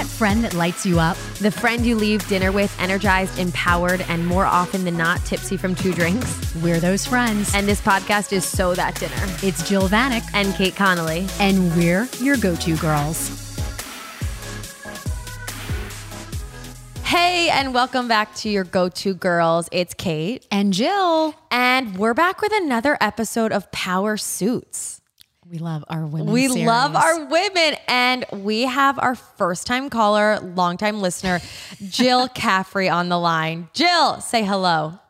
that friend that lights you up? The friend you leave dinner with energized, empowered, and more often than not tipsy from two drinks. We're those friends. And this podcast is So That Dinner. It's Jill Vanek And Kate Connolly. and we're your go to girls. Hey, and welcome back to your go to girls. It's Kate. And Jill. And we're back with another episode of Power Suits. We love our women. We series. love our women. And we have our first time caller, longtime listener, Jill Caffrey on the line. Jill, say hello.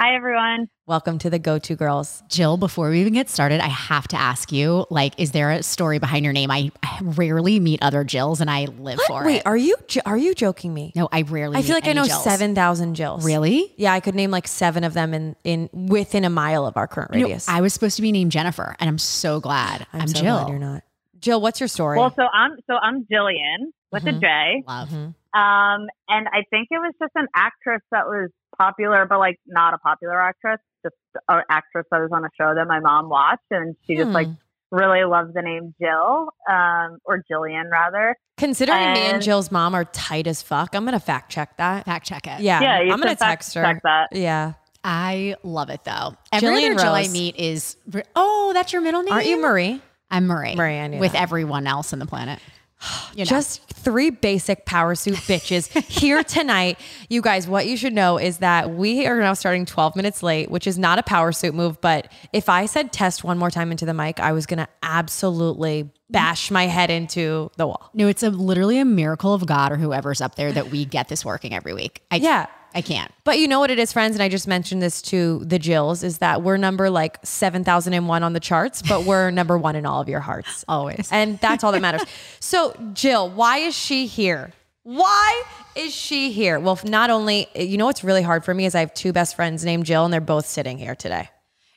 Hi, everyone. Welcome to the Go To Girls. Jill, before we even get started, I have to ask you, like, is there a story behind your name? I I rarely meet other Jills and I live for it. Wait, it. are you are you joking me? no, I rarely I feel meet like I know Jills. seven thousand Jills. Really? Yeah, I could name like seven of them in in within a mile of our current No, radius. I was supposed to be named Jennifer, and I'm so glad I'm, I'm, so Jill. glad you're not. Jill, what's your story? Well, so I'm so I'm Jillian with Mhm. a J. Love. Mhm. Um, and I think it was just an actress that was popular, but like not a popular actress, just an actress that was on a show that my mom watched, and she just like Hmm. really loved the name Jill, um, or Jillian rather. Considering me and and- Jill's mom are tight as fuck, I'm gonna fact check that. Fact check it. Yeah, Yeah, you I'm gonna fact text her. check that. Yeah, I love it though. Every Jillian other Jill I meet is, oh, that's your middle name? aren't you Marie? I'm Marie. Marie, I knew With that. everyone else on the planet. You know. Just three basic power suit bitches here tonight. You guys, what you should know is that we are now starting 12 minutes late, which is not a power suit move. But if I said test one more time into the mic, I was going to absolutely bash my head into the wall. no, it's a literally a miracle of God or whoever's up there that we get this working every week. I, Yeah. I can't. But you know what it is, friends, and I just mentioned this to the Jills, is that we're number like 7,001 on the charts, but we're number one in all of your hearts. Always. And that's all that matters. So, Jill, why is she here? Why is she here? Well, not only, you know what's really hard for me is I have two best friends named Jill, and they're both sitting here today.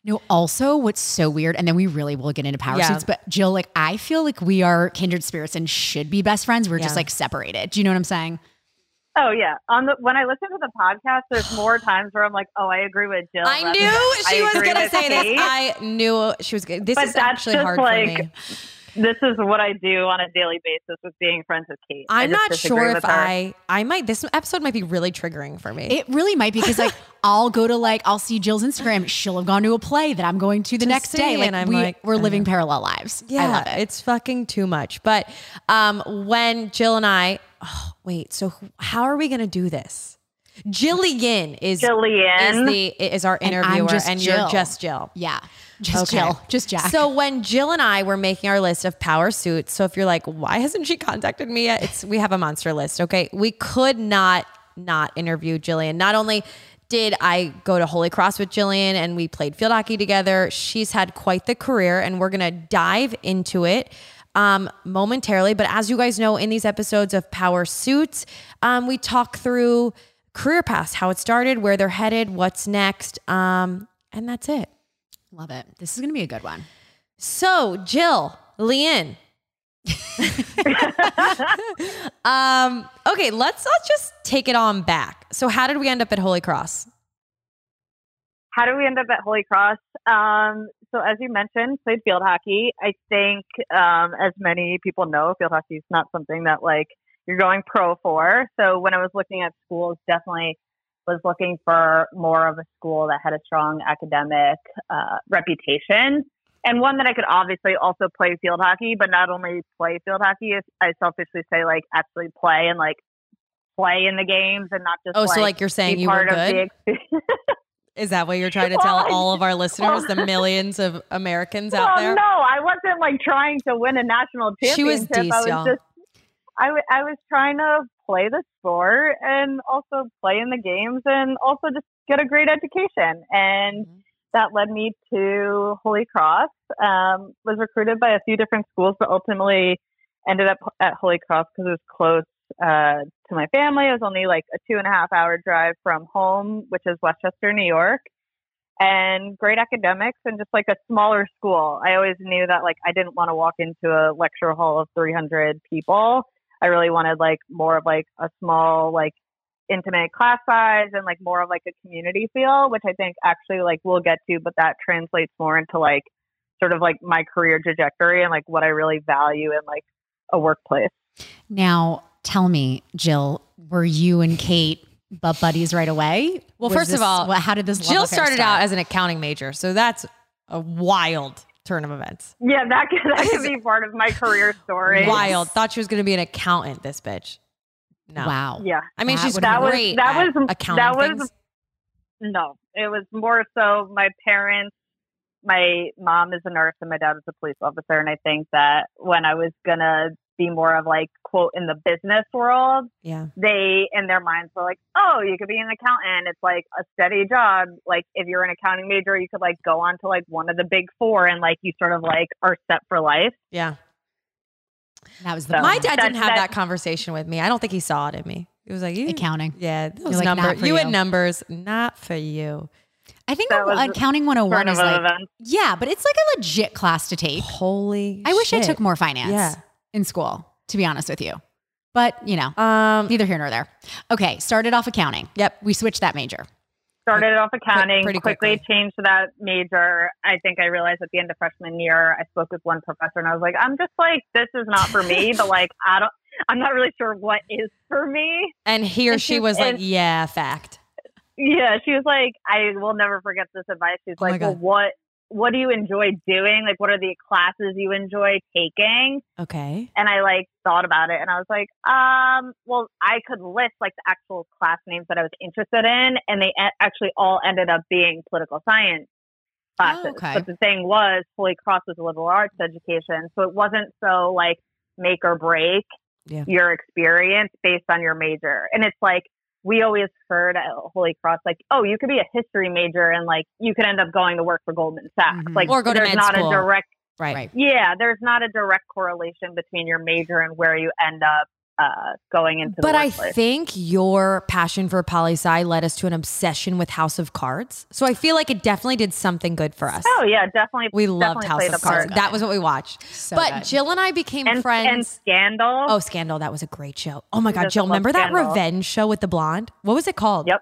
No, also what's so weird, and then we really will get into power Yeah. suits, but Jill, like I feel like we are kindred spirits and should be best friends. We're just like separated. Do you know what I'm saying? Oh yeah, on the when I listen to the podcast, there's more times where I'm like, oh, I agree with Jill. I knew she I was going to with say this. I knew she was good. This But is that's actually just hard for me. This is what I do on a daily basis with being friends with Kate. I I'm not sure if. I, I might, this episode might be really triggering for me. It really might be because like I'll go to like I'll see Jill's Instagram. She'll have gone to a play that I'm going to the To next see, day. Like, and I'm we, like, we're living parallel lives. Yeah, I love it. It's fucking too much. But um, when Jill and I, oh, wait, so how are we going to do this? Jillian is Jillian. is the is our And interviewer, just and you're just Jill. yeah, just Okay. Jill, just Jack. So when Jill and I were making our list of power suits, so if you're like, why hasn't she contacted me yet? It's we have a monster list. Okay, we could not not interview Jillian. Not only did I go to Holy Cross with Jillian and we played field hockey together, she's had quite the career, and we're gonna dive into it um, momentarily. But as you guys know, in these episodes of Power Suits, um, we talk through career paths, how it started, where they're headed, what's next, um, and that's it. love it. This is gonna be a good one. So, Jill, Leanne. um, okay, let's let's just take it on back. So, how did we end up at Holy Cross? How do we end up at Holy Cross? Um, so as you mentioned, played field hockey. I think, um, as many people know, field hockey is not something that like you're going pro for. So when I was looking at schools, definitely was looking for more of a school that had a strong academic uh, reputation and one that I could obviously also play field hockey, but not only play field hockey. I selfishly say like actually play and like play in the games and not just Oh, so like you're saying you were good? Is that what you're trying to tell Well, all of our listeners, the millions of Americans out well, there? no, I wasn't like trying to win a national She was championship. I was just, I, w- I was trying to play the sport and also play in the games and also just get a great education. And Mhm. that led me to Holy Cross. Um, was recruited by a few different schools, but ultimately ended up at Holy Cross because it was close uh, to my family. It was only like a two and a half hour drive from home, which is Westchester, New York. And great academics and just like a smaller school. I always knew that like I didn't want to walk into a lecture hall of 300 people. I really wanted like more of like a small like intimate class size and like more of like a community feel, which I think actually like we'll get to, but that translates more into like sort of like my career trajectory and like what I really value in like a workplace. Now, tell me, Jill, were you and Kate butt buddies right away? Well, Was first of all, how did this? Jill started start? out as an accounting major, so that's a wild turn of events. Yeah, that could, that could be part of my career story. Wild. Thought she was going to be an accountant. This bitch. No. wow. Yeah. I mean, That she's would- That was- that at was- accounting. that was- things. No, it was more so my parents. My mom is a nurse and my dad is a police officer, and I think that when I was gonna be more of like quote in the business world, yeah. they in their minds were like, "Oh, you could be an accountant. It's like a steady job. Like if you're an accounting major, you could like go on to like one of the big four, and like you sort of like are set for life." Yeah. That was the So- My plan. dad didn't have that- that conversation with me. I don't think he saw it in me. It was like, you, accounting. yeah, those like, not numbers. You you. and numbers, not for you. I think That was accounting 101 is of like events. yeah, but it's like a legit class to take. Holy I wish I took more finance Yeah. In school, to be honest with you. But, you know, Um, neither here nor there. Okay, started off accounting. Yep. We switched that major. started off accounting, pretty quickly, quickly. changed to that major. I think I realized at the end of freshman year, I spoke with one professor and I was like, I'm just like, this is not for me, but like, I don't, I'm not really sure what is for me. and he or And she she- was like, yeah, fact. Yeah. She was like, I will never forget this advice. She's Oh like, well, what, what do you enjoy doing? Like, what are the classes you enjoy taking? Okay. And I like thought about it and I was like, um, well, I could list like the actual class names that I was interested in. And they a- actually all ended up being political science classes. okay. But the thing was, Holy Cross was a liberal arts education. So it wasn't so like make or break Yeah. your experience based on your major. And it's like, we always heard at Holy Cross, like, oh, you could be a history major and like you could end up going to work for Goldman Sachs. Mhm. Like, Or go to there's med not school. a direct Right. Right. yeah, there's not a direct correlation between your major and where you end up uh, going into But the I think your passion for poli sci led us to an obsession with House of Cards. So I feel like it definitely did something good for us. oh yeah, definitely. we loved House of a part. Cards. That was what we watched. So but good. Jill and I became and, friends. and Scandal. oh, Scandal. That was a great show. Oh my God, Jill, love remember that revenge show with the blonde? What was it called? Yep.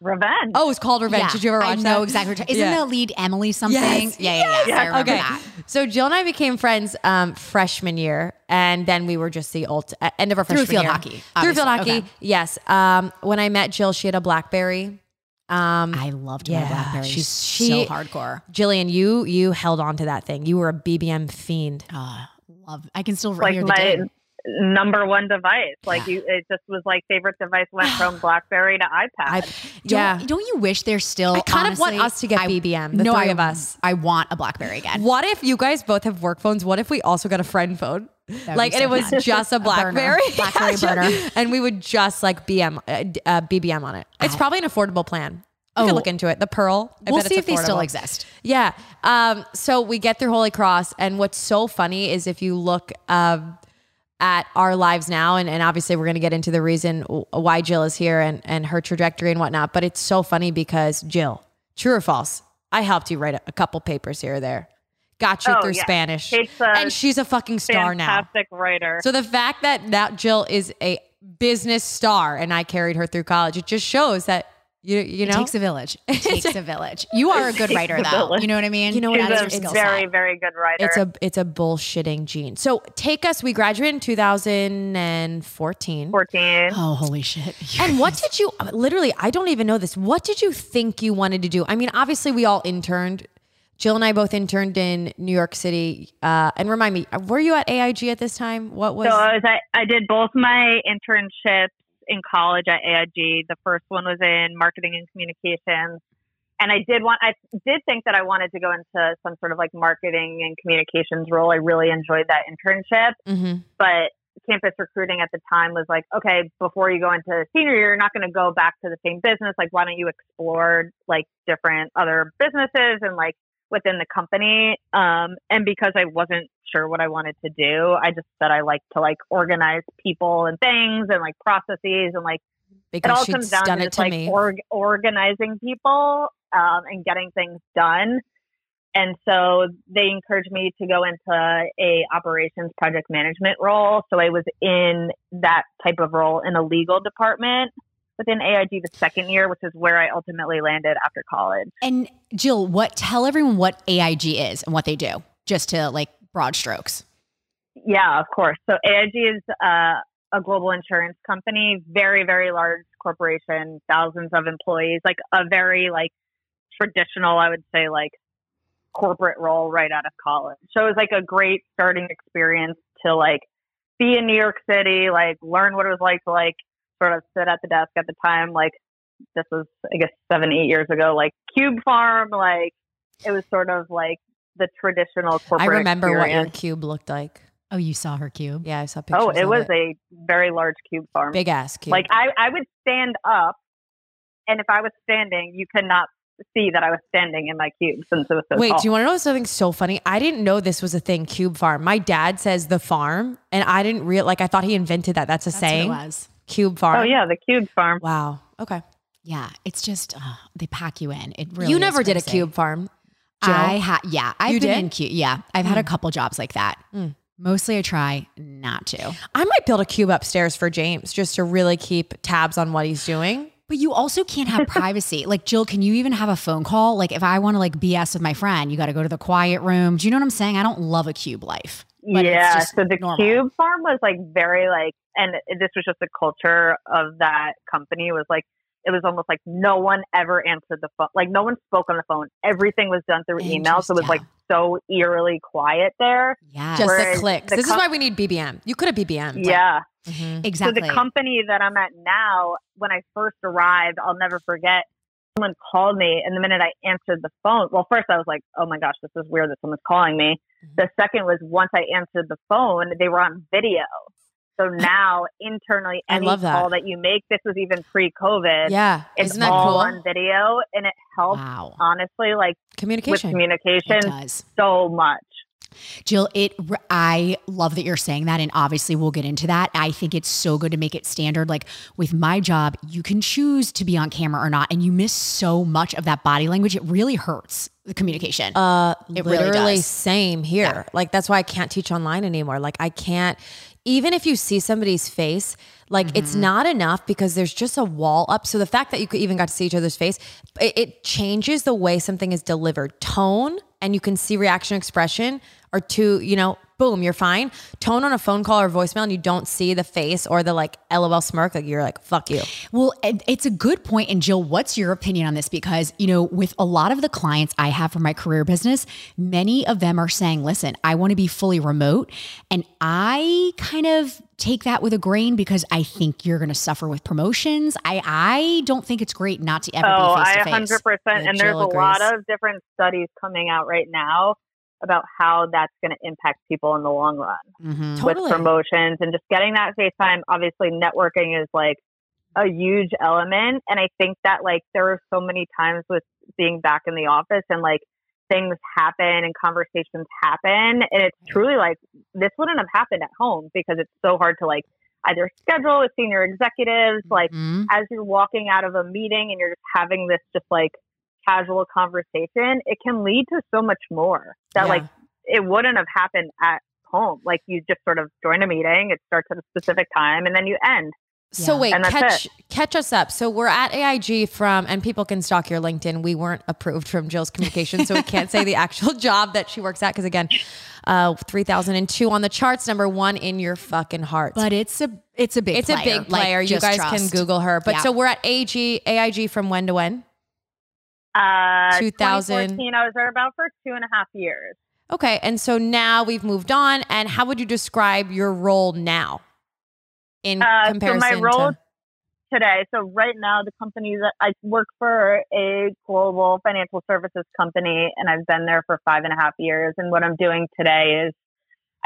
Revenge. Oh, it's called Revenge. Yeah, Did you ever watch I that? know exactly. What Isn't Yeah. the lead Emily something? Yes. Yeah, yeah, yeah. Yes. I remember Okay. that. So Jill and I became friends um, freshman year, and then we were just the ult- uh, end of our Through freshman field year. hockey, Through field obviously. hockey, Okay. yes. Um, when I met Jill, she had a BlackBerry. Um, I loved Yeah, my BlackBerry. she's- She's she- so hardcore. Jillian, you you held on to that thing. You were a BBM fiend. Uh, love. I can still like hear the my ding. Number one device. Like Yeah. you, it just was like favorite device went from BlackBerry to iPad. I, Don't, yeah. Don't you wish there's still? I kind of want us to get I- BBM, the no, three I, of us. I want a BlackBerry again. What if you guys both have work phones? What if we also got a friend phone? That'd like, be and it was fun. just a burner. BlackBerry, BlackBerry burner. and we would just like BM, uh, uh, BBM on it. It's probably an affordable plan. You Oh. can look into it. The Pearl. I We'll bet see it's if they still exist. Yeah. Um, so we get through Holy Cross, and what's so funny is if you look um, at our lives now, and, and obviously we're going to get into the reason why Jill is here and, and her trajectory and whatnot, but it's so funny because Jill, true or false, I helped you write a, a couple papers here or there, got you Oh, through yeah. Spanish, and she's a fucking star now. Fantastic writer. So the fact that now Jill is a business star and I carried her through college, it just shows that you you It know takes a village. It takes a village. You are a good writer, a though. village. You know what I mean? You know what She's it That is? is a your skill very, set. very good writer. It's a it's a bullshitting gene. So take us. We graduated in 2014. 14. Oh, holy shit! And what did you literally? I don't even know this. What did you think you wanted to do? I mean, obviously we all interned. Jill and I both interned in New York City. Uh, and remind me, were you at AIG at this time? What was? So I was at, I did both my internships in college at AIG. The first one was in marketing and communications. And I did want, I did think that I wanted to go into some sort of like marketing and communications role. I really enjoyed that internship, Mhm. but campus recruiting at the time was like, okay, before you go into senior year, you're not going to go back to the same business. Like, why don't you explore like different other businesses and like within the company? Um, and because I wasn't sure what I wanted to do, I just said I like to like organize people and things and like processes and like it Because all comes down done to it just to like me. org- organizing people um, and getting things done. And so they encouraged me to go into a operations project management role. So I was in that type of role in a legal department within AIG the second year, which is where I ultimately landed after college. And Jill, what? Tell everyone what AIG is and what they do, just to like broad strokes. Yeah, of course. So AIG is uh, a global insurance company, very, very large corporation, thousands of employees, like a very like traditional, I would say like corporate role right out of college. So it was like a great starting experience to like be in New York City, like learn what it was like to like sort of sit at the desk at the time. Like this was, I guess, seven, eight years ago, like Cube Farm, like it was sort of like the traditional corporate. I remember what your cube looked like. Oh, you saw her cube. Yeah, I saw oh, pictures. Oh, it of was a very large cube farm. big ass cube. Like I, I would stand up, and if I was standing, you could not see that I was standing in my cube since it was so Wait, tall. do you want to know something so funny? I didn't know this was a thing, Cube Farm. My dad says the farm, and I didn't real like I thought he invented that. That's a That's what saying. It was. Cube Farm. oh yeah, the cube farm. Wow. Okay. Yeah, it's just uh, they pack you in. It really. you is never did a. Cube Farm. Jill. I had yeah, I've You been did? in cube. Yeah, I've had a couple jobs like that. Mm. Mostly, I try not to. I might build a cube upstairs for James just to really keep tabs on what he's doing. But you also can't have privacy. Like Jill, can you even have a phone call? Like if I want to like BS with my friend, you got to go to the quiet room. Do you know what I'm saying? I don't love a cube life. But it's yeah, just so the normal. cube farm was like very like, and this was just the culture of that company was like. It was almost like no one ever answered the phone. Like no one spoke on the phone. Everything was done through email. So it was like so eerily quiet there. Yeah, Just the clicks. the this is why we need BBM. You could have BBM. Yeah. Mhm. exactly. So the company that I'm at now, when I first arrived, I'll never forget. Someone called me, and the minute I answered the phone, well, first I was like, "Oh my gosh, this is weird that someone's calling me." The mm-hmm. second was once I answered the phone, they were on video. So now internally, any that. call that you make, this was even pre-COVID. Yeah. it's Isn't that all cool? on video, and it helps wow, honestly, like with Communication. communication, does. so much. Jill, it I love that you're saying that and obviously we'll get into that. I think it's so good to make it standard like with my job, you can choose to be on camera or not and you miss so much of that body language. It really hurts the communication. Uh, It really literally does. same here. Yeah. Like that's why I can't teach online anymore. Like I can't, even if you see somebody's face, like Mm-hmm. it's not enough because there's just a wall up. So the fact that you could even got to see each other's face, it, it changes the way something is delivered. Tone and you can see reaction expression or two, you know, boom, you're fine. Tone on a phone call or voicemail and you don't see the face or the like LOL smirk, like you're like, fuck you. Well, it's a good point. And Jill, what's your opinion on this? Because, you know, with a lot of the clients I have for my career business, many of them are saying, listen, I want to be fully remote. And I kind of take that with a grain because I think you're going to suffer with promotions. I, I don't think it's great not to ever Oh, be face I to face. 100%. Yeah, and there's Jill a lot of different studies coming out right now about how that's going to impact people in the long run Mhm. Totally. with promotions and just getting that face time. Obviously, networking is like a huge element. And I think that like there are so many times with being back in the office and like things happen and conversations happen. And it's truly like this wouldn't have happened at home because it's so hard to like either schedule with senior executives, like Mhm. as you're walking out of a meeting and you're just having this just like casual conversation, it can lead to so much more that Yeah. like it wouldn't have happened at home. Like you just sort of join a meeting, it starts at a specific time and then you end. So Yeah. wait, And that's catch catch us up. So we're at AIG from, and people can stalk your LinkedIn. We weren't approved from Jill's communication, so we can't say the actual job that she works at because again, uh, three thousand and two on the charts, number one in your fucking heart. But it's a it's a big it's a player. big Like, player. you just guys can. Google her. But Yeah. so we're at AIG AIG from when to when? Uh, 2000. 2014, I was there about for two and a half years. Okay, and so now we've moved on. And how would you describe your role now in Uh, so comparison my role to? today. So right now, the company that I work for a global financial services company, and I've been there for five and a half years. And what I'm doing today is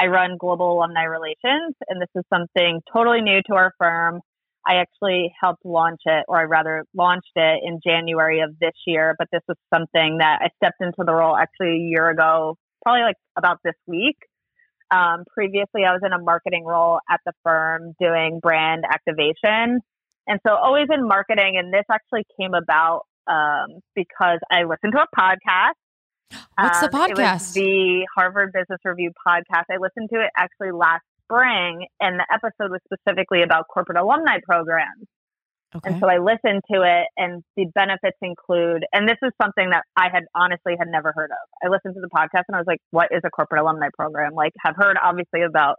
I run global alumni relations, and this is something totally new to our firm. I actually helped launch it, or I rather launched it in January of this year. But this was something that I stepped into the role actually a year ago, probably like about this week. Um, previously, I was in a marketing role at the firm doing brand activation. And so always in marketing, and this actually came about um, because I listened to a podcast. What's the Um, It was podcast? the Harvard Business Review podcast. I listened to it actually last spring, and the episode was specifically about corporate alumni programs. Okay. And so I listened to it, and the benefits include, and this is something that I had honestly had never heard of. I listened to the podcast, and I was like, "What is a corporate alumni program?" Like, have heard obviously about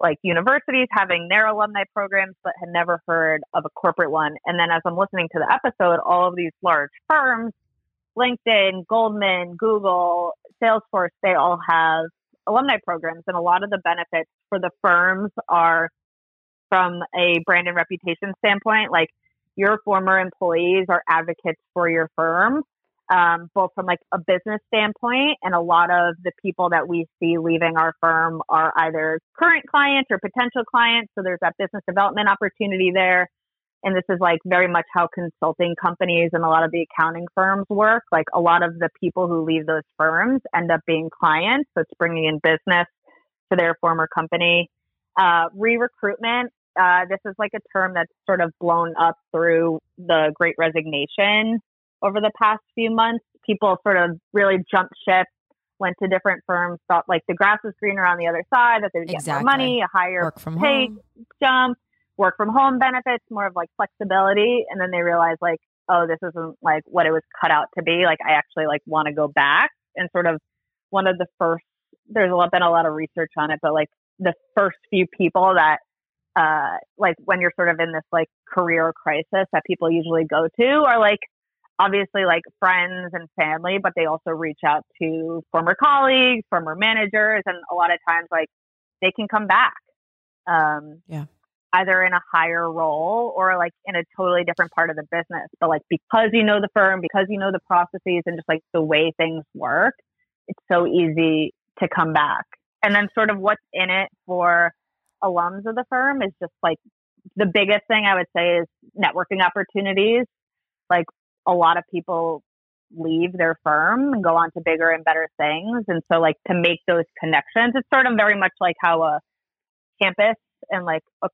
like universities having their alumni programs, but had never heard of a corporate one. And then as I'm listening to the episode, all of these large firms, LinkedIn, Goldman, Google, Salesforce, they all have alumni programs. And a lot of the benefits for the firms are from a brand and reputation standpoint, like your former employees are advocates for your firm um, both from like a business standpoint and a lot of the people that we see leaving our firm are either current clients or potential clients so there's that business development opportunity there and this is like very much how consulting companies and a lot of the accounting firms work like a lot of the people who leave those firms end up being clients so it's bringing in business to their former company uh, re-recruitment uh, this is like a term that's sort of blown up through the great resignation over the past few months. People sort of really jumped ship, went to different firms, thought like the grass was greener on the other side, that they would Exactly. get more money, a higher Work from pay home. jump, work from home benefits, more of like flexibility. And then they realize like, oh, this isn't like what it was cut out to be. Like I actually like want to go back and sort of one of the first, there's a lot, been a lot of research on it, but like the first few people that uh, like when you're sort of in this like career crisis that people usually go to are like obviously like friends and family, but they also reach out to former colleagues, former managers, and a lot of times like they can come back. Um, Yeah. Either in a higher role or like in a totally different part of the business. But like because you know the firm, because you know the processes and just like the way things work, it's so easy to come back. And then sort of what's in it for alums of the firm is just like the biggest thing I would say is networking opportunities. Like a lot of people leave their firm and go on to bigger and better things. And so like to make those connections, it's sort of very much like how a campus and like a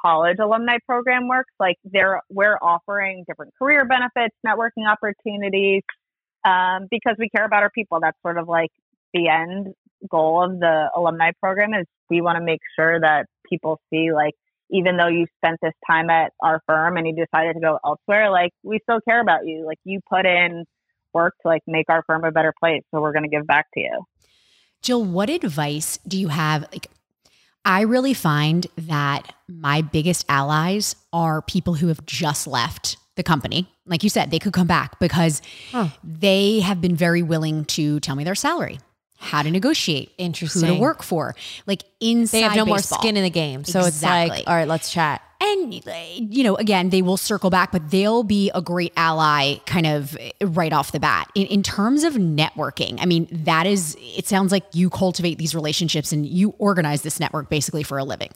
college alumni program works. Like they're we're offering different career benefits, networking opportunities, um, because we care about our people. That's sort of like the end goal of the alumni program is we want to make sure that people see like even though you spent this time at our firm and you decided to go elsewhere, like we still care about you. Like you put in work to like make our firm a better place. So we're going to give back to you. Jill, what advice do you have? Like, I really find that my biggest allies are people who have just left the company. Like you said, they could come back because Huh. they have been very willing to tell me their salary, how to negotiate, interesting, who to work for, like inside They have no more skin in the game. So it's like, all right, let's chat. And, you know, again, they will circle back, but they'll be a great ally kind of right off the bat. In, in terms of networking, I mean, that is, it sounds like you cultivate these relationships and you organize this network basically for a living.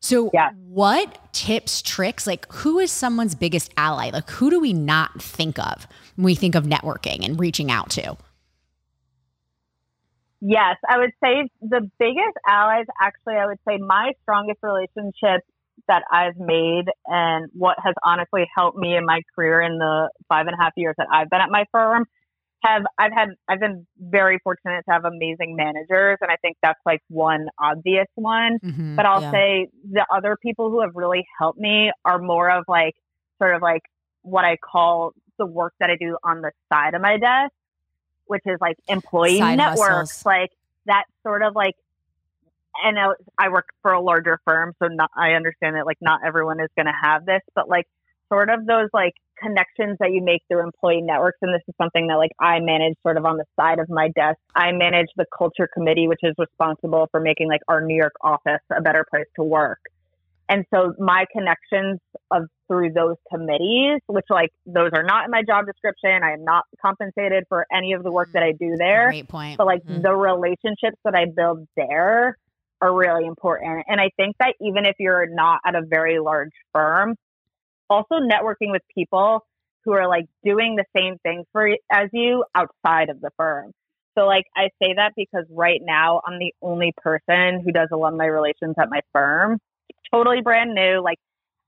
So, Yeah. what tips, tricks, like who is someone's biggest ally? Like, who do we not think of when we think of networking and reaching out to? Yes, I would say the biggest allies, actually, I would say my strongest relationship that I've made and what has honestly helped me in my career in the five and a half years that I've been at my firm have I've had I've been very fortunate to have amazing managers and I think that's like one obvious one. Mhm. But I'll Yeah. say the other people who have really helped me are more of like sort of like what I call the work that I do on the side of my desk, which is like employee Side networks, hustles. like that sort of like. And I, I work for a larger firm, so not, I understand that like not everyone is going to have this, but like sort of those like connections that you make through employee networks. And this is something that like I manage sort of on the side of my desk. I manage the culture committee, which is responsible for making like our New York office a better place to work. And so my connections of through those committees, which like those are not in my job description. I am not compensated for any of the work that I do there Great point. but like Mhm. the relationships that I build there are really important. And I think that even if you're not at a very large firm, also networking with people who are like doing the same thing for as you outside of the firm. So like I say that because right now I'm the only person who does alumni relations at my firm. Totally brand new. Like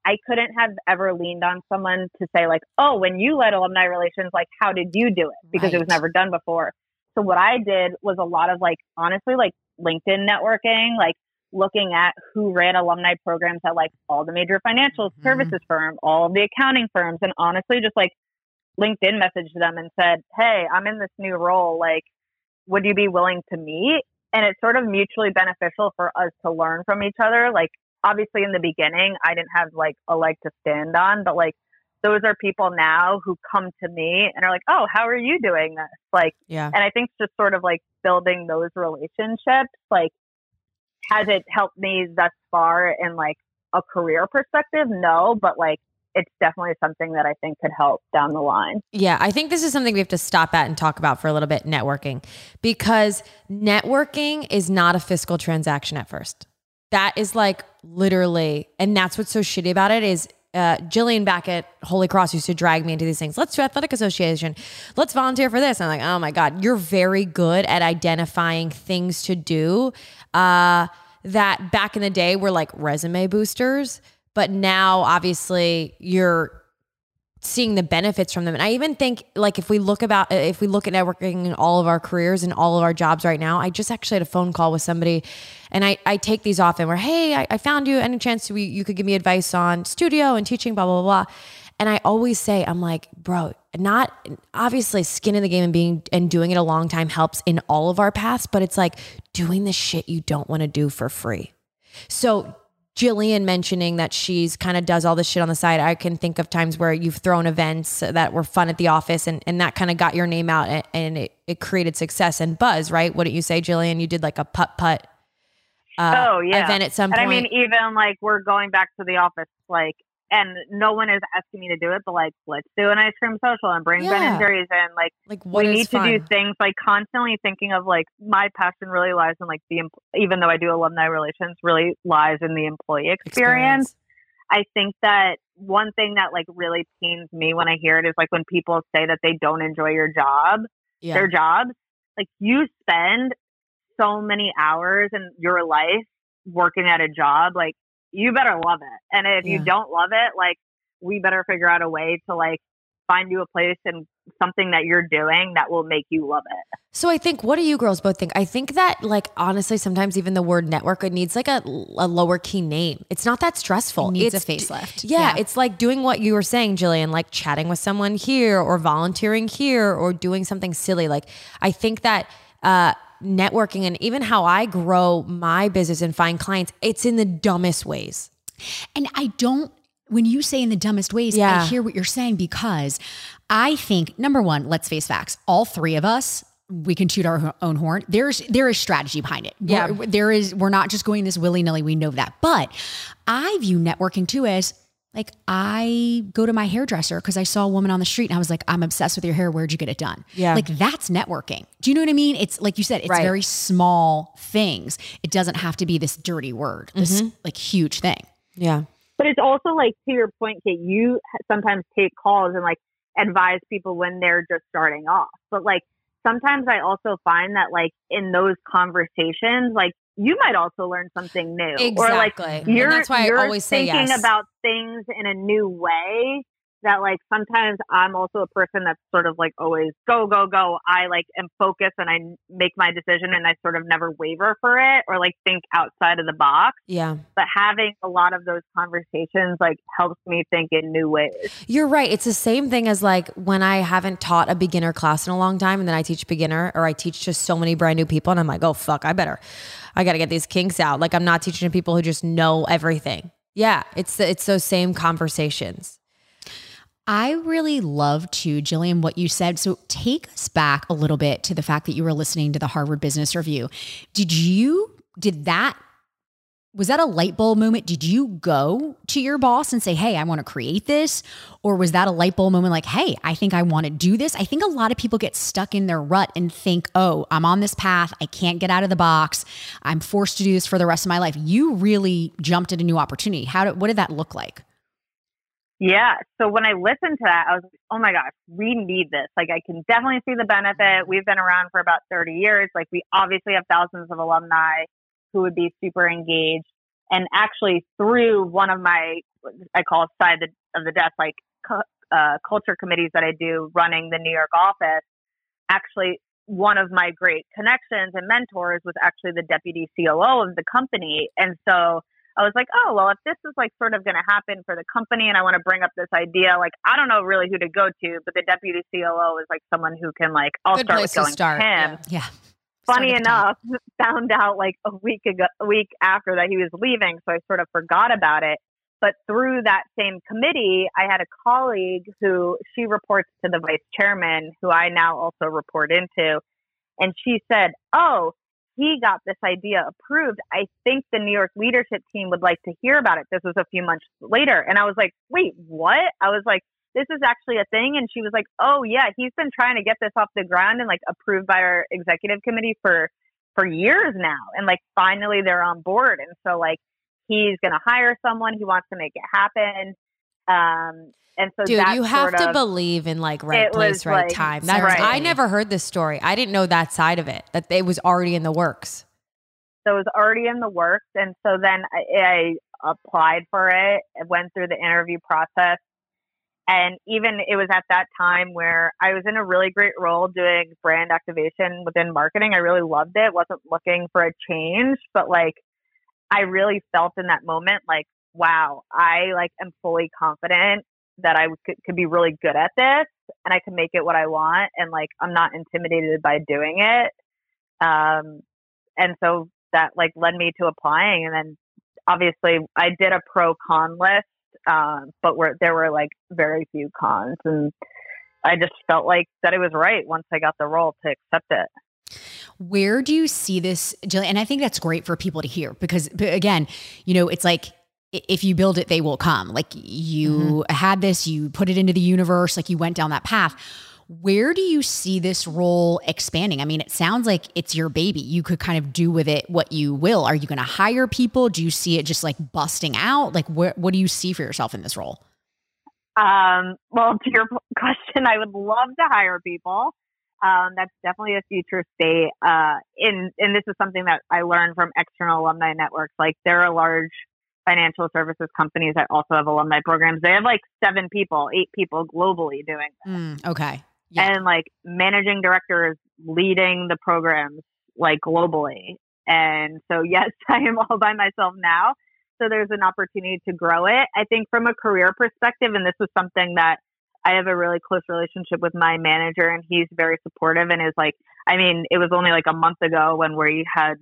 I couldn't have ever leaned on someone to say like, "Oh, when you led alumni relations, like how did you do it?" Because it was never done before. So what I did was a lot of like honestly like LinkedIn networking, like looking at who ran alumni programs at like all the major financial Mhm. services firm, all of the accounting firms, and honestly just like LinkedIn messaged them and said, Hey, I'm in this new role. Like, would you be willing to meet? and it's sort of mutually beneficial for us to learn from each other. Like obviously in the beginning, I didn't have like a leg to stand on, but like those are people now who come to me and are like, "Oh, how are you doing this?" Like, Yeah. and I think just sort of like building those relationships, like, has it helped me thus far in like a career perspective? No, but like it's definitely something that I think could help down the line. Yeah, I think this is something we have to stop at and talk about for a little bit networking because networking is not a fiscal transaction at first. That is like literally, and that's what's so shitty about it is uh, Jillian back at Holy Cross used to drag me into these things. Let's do athletic association. Let's volunteer for this. I'm like, oh my God, you're very good at identifying things to do uh, that back in the day were like resume boosters. But now obviously you're seeing the benefits from them. And I even think like if we look about if we look at networking in all of our careers and all of our jobs right now, I just actually had a phone call with somebody and I, I take these often where, hey, I, I found you any chance we, you could give me advice on studio and teaching, blah, blah, blah. And I always say, I'm like, bro, not obviously skin in the game and being and doing it a long time helps in all of our paths, but it's like doing the shit you don't want to do for free. So Jillian mentioning that she's kind of does all this shit on the side. I can think of times where you've thrown events that were fun at the office and, and that kind of got your name out and, and it, it created success and buzz, right? Wouldn't you say, Jillian? You did like a putt putt uh, oh yeah. event at some and point. I mean, even like we're going back to the office, like, and no one is asking me to do it, but like, let's do an ice cream social and bring Ben and Jerry's in. Like, like what we need fun? to do things like constantly thinking of like my passion really lies in like the even though I do alumni relations really lies in the employee experience. I think that one thing that like really pains me when I hear it is like when people say that they don't enjoy your job, Yeah. their jobs. Like you spend so many hours in your life working at a job, like you better love it. And if Yeah. you don't love it, like we better figure out a way to like find you a place and something that you're doing that will make you love it. So I think, what do you girls both think? I think that, like, honestly, sometimes even the word network it needs like a, a lower key name. It's not that stressful. It needs it's, a facelift. Yeah, Yeah. it's like doing what you were saying, Jillian, like chatting with someone here or volunteering here or doing something silly. Like, I think that uh, networking and even how I grow my business and find clients, it's in the dumbest ways. And I don't, when you say in the dumbest ways, Yeah. I hear what you're saying because I think, number one, let's face facts, all three of us. We can toot our own horn. There's there is strategy behind it. Yeah. We're- there is. We're not just going this willy nilly. We know that, but I view networking too as like I go to my hairdresser because I saw a woman on the street and I was like, I'm obsessed with your hair. Where'd you get it done? Yeah. like that's networking. Do you know what I mean? It's like you said, it's Right. very small things. It doesn't have to be this dirty word, this Mm-hmm. like huge thing. Yeah. But it's also like to your point, Kate, you sometimes take calls and like advise people when they're just starting off. But like sometimes I also find that like in those conversations, like you might also learn something new. Or like you're, and that's why you're I always say thinking yes. about things in a new way that like sometimes I'm also a person that's sort of like always go, go, go. I like am focused and I make my decision and I sort of never waver for it or like think outside of the box. yeah. But having a lot of those conversations like helps me think in new ways. You're right. It's the same thing as like when I haven't taught a beginner class in a long time and then I teach beginner or I teach just so many brand new people and I'm like, oh, fuck, I better, I got to get these kinks out. Like I'm not teaching people who just know everything. Yeah. It's, the, it's those same conversations. I really love to, Jillian, what you said. So take us back a little bit to the fact that you were listening to the Harvard Business Review. Did you, did that, was that a light bulb moment? Did you go to your boss and say, hey, I want to create this? Or was that a light bulb moment like, hey, I think I want to do this? I think a lot of people get stuck in their rut and think, oh, I'm on this path. I can't get out of the box. I'm forced to do this for the rest of my life. You really jumped at a new opportunity. How did, what did that look like? Yeah. So when I listened to that, I was like, oh my gosh, we need this. Like, I can definitely see the benefit. We've been around for about 30 years. Like, we obviously have thousands of alumni who would be super engaged. And actually, through one of my, I call it side of the desk, like uh, culture committees that I do running the New York office, actually, one of my great connections and mentors was actually the deputy COO of the company. And so, I was like, oh, well, if this is like sort of going to happen for the company and I want to bring up this idea, like, I don't know really who to go to, but the deputy COO is like someone who can, like, I'll Good start with going start, to him. Yeah. funny Started time. enough, found out like a week ago, a week after that he was leaving, so I sort of forgot about it. But through that same committee, I had a colleague who she reports to the vice chairman, who I now also report into, and she said, "Oh, he got this idea approved. I think the New York leadership team would like to hear about it." This was a few months later, and I was like, "Wait, what?" I was like, "This is actually a thing," and she was like, "Oh yeah, he's been trying to get this off the ground and like approved by our executive committee for." For years now, and like finally they're on board, and so like he's going to hire someone. He wants to make it happen. Um, and so Dude, you have to of, believe in like right place, right like, time. That's right. I never heard this story. I didn't know that side of it. That it was already in the works. so it was already in the works. And so then I, I applied for it, went through the interview process. And even it was at that time where I was in a really great role doing brand activation within marketing. I really loved it. Wasn't looking for a change, but like I really felt in that moment like, wow, I like am fully confident that I could, could be really good at this and I can make it what I want. And like, I'm not intimidated by doing it. Um, and so that like led me to applying. And then obviously I did a pro con list, um, but where there were like very few cons and I just felt like that it was right once I got the role to accept it. Where do you see this, Jillian? And I think that's great for people to hear because, again, you know, it's like if you build it, they will come. Like you had this, you put it into the universe, like you went down that path. Where do you see this role expanding? I mean, it sounds like it's your baby. You could kind of do with it what you will. Are you going to hire people? Do you see it just like busting out? Like, where, what do you see for yourself in this role? Um, well, to your question, I would love to hire people. Um, that's definitely a future state. Uh, in, and this is something that I learned from external alumni networks. Like there are a large financial services companies that also have alumni programs. They have like seven people, eight people globally doing this. Mm, okay. Yeah. and like managing directors leading the programs like globally. And so, yes, I am all by myself now. So there's an opportunity to grow it. I think from a career perspective, and this was something that I have a really close relationship with my manager, and he's very supportive and is like, I mean, it was only like a month ago when we had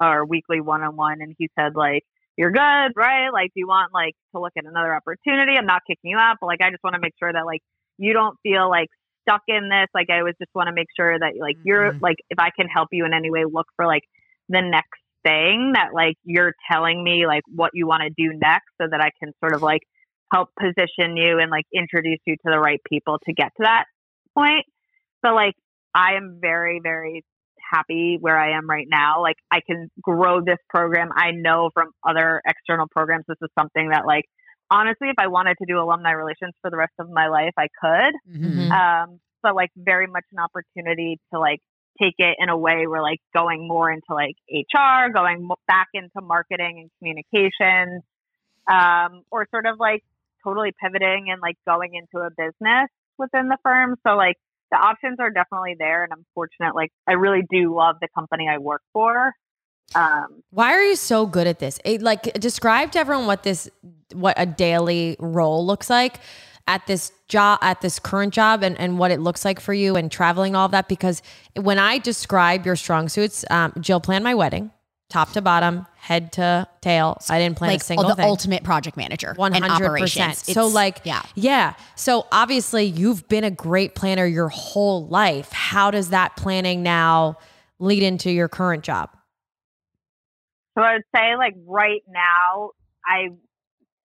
our weekly one on one, and he said, like, you're good, right? Like, do you want like to look at another opportunity? I'm not kicking you out, but like, I just want to make sure that like you don't feel like stuck in this. Like, I always just want to make sure that like you're Mhm. like, if I can help you in any way, look for like the next thing that like you're telling me like what you want to do next, so that I can sort of like help position you and like introduce you to the right people to get to that point. So like, I am very very happy where I am right now. Like I can grow this program. I know from other external programs, this is something that like, honestly, if I wanted to do alumni relations for the rest of my life, I could. Mhm. Um, but like very much an opportunity to like take it in a way where like going more into like HR, going back into marketing and communications, um, or sort of like totally pivoting and like going into a business within the firm. So like the options are definitely there, and I'm fortunate. Like I really do love the company I work for. Um, Why are you so good at this? It, like describe to everyone what this what a daily role looks like at this job at this current job and, and what it looks like for you and traveling all of that because when I describe your strong suits, um, Jill planned my wedding, top to bottom, head to tail. I didn't plan Like a single oh, the thing. ultimate project manager 100%. So like, yeah. yeah. So obviously, you've been a great planner your whole life. How does that planning now lead into your current job? So I would say like right now, I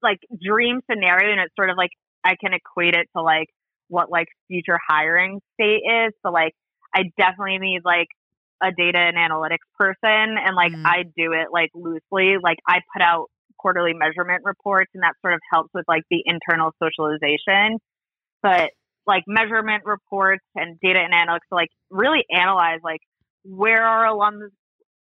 like dream scenario, and it's sort of like I can equate it to like what like future hiring state is. So like I definitely need like a data and analytics person, and like Mm. I do it like loosely. Like I put out quarterly measurement reports, and that sort of helps with like the internal socialization. But like measurement reports and data and analytics, to, like really analyze like where are alums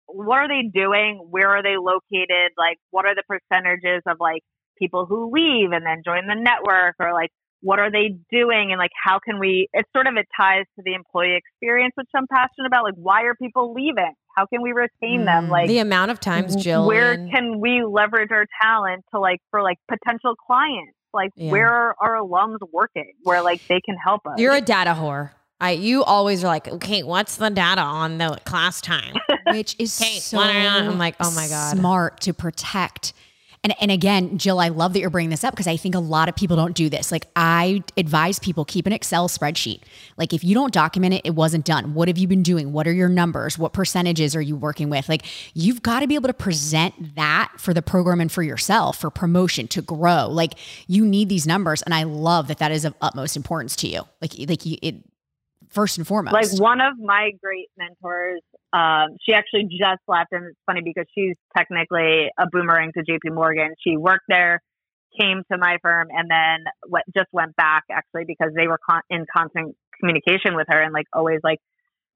what are they doing? Where are they located? Like, what are the percentages of like people who leave and then join the network, or like what are they doing? And like, how can we? It's sort of it ties to the employee experience, which I'm passionate about. Like, why are people leaving? How can we retain them? Mm, Like, the amount of times Jill, where can we leverage our talent to like for like potential clients? Like, Yeah. where are our alums working? Where like they can help us? you're a data whore. I you always are like, okay, what's the data on the class time? which is Kate, so what are you on? I'm like, oh my God. smart to protect. And, and again, Jill, I love that you're bringing this up because I think a lot of people don't do this. Like, I advise people keep an Excel spreadsheet. Like, if you don't document it, it wasn't done. What have you been doing? What are your numbers? What percentages are you working with? Like, you've got to be able to present that for the program and for yourself for promotion to grow. Like, you need these numbers, and I love that that is of utmost importance to you. Like, like you, it first and foremost. Like one of my great mentors, um, she actually just left, and it's funny because she's technically a boomerang to JP Morgan. She worked there, came to my firm, and then went, just went back actually because they were con- in constant communication with her and like always like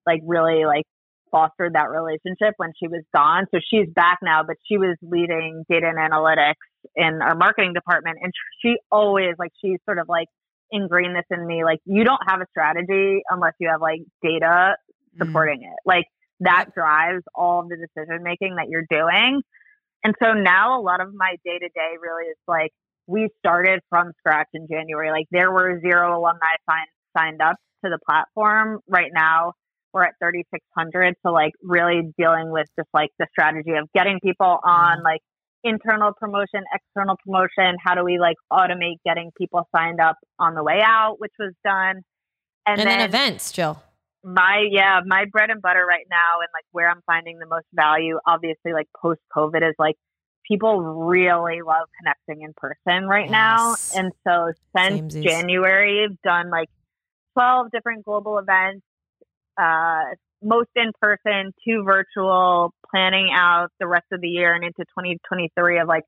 like really like fostered that relationship when she was gone. So she's back now, but she was leading data and analytics in our marketing department, and she always like she's sort of like ingrained this in me. Like you don't have a strategy unless you have like data supporting mm. it. Like that drives all of the decision making that you're doing. And so now a lot of my day to day really is like we started from scratch in January. Like there were zero alumni signed signed up to the platform. Right now we're at 3600 so like really dealing with just like the strategy of getting people on mm-hmm. like internal promotion, external promotion. How do we like automate getting people signed up on the way out, which was done. And, and then, then events, Jill. My yeah, my bread and butter right now and like where I'm finding the most value, obviously like post COVID is like people really love connecting in person right yes. now. And so since Samesies. January, I've done like 12 different global events, uh, most in person, two virtual, planning out the rest of the year and into 2023 of like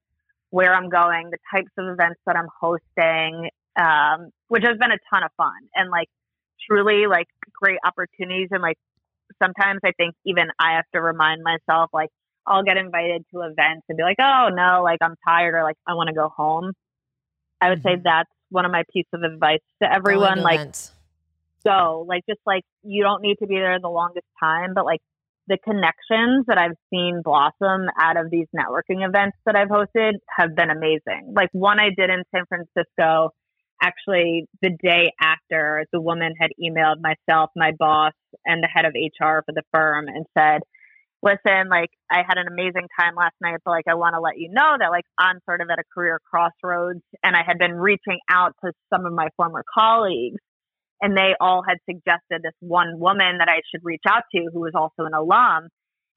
where I'm going, the types of events that I'm hosting, um, which has been a ton of fun and like truly like great opportunities. And like sometimes I think even I have to remind myself, like, I'll get invited to events and be like, oh no, like I'm tired or like I want to go home. I would mm-hmm. say that's one of my pieces of advice to everyone. Like, events go. Like, just like you don't need to be there the longest time, but like the connections that I've seen blossom out of these networking events that I've hosted have been amazing. Like, one I did in San Francisco, actually, the day after the woman had emailed myself, my boss, and the head of HR for the firm and said, listen, like I had an amazing time last night, but like I want to let you know that like I'm sort of at a career crossroads and I had been reaching out to some of my former colleagues and they all had suggested this one woman that I should reach out to who was also an alum.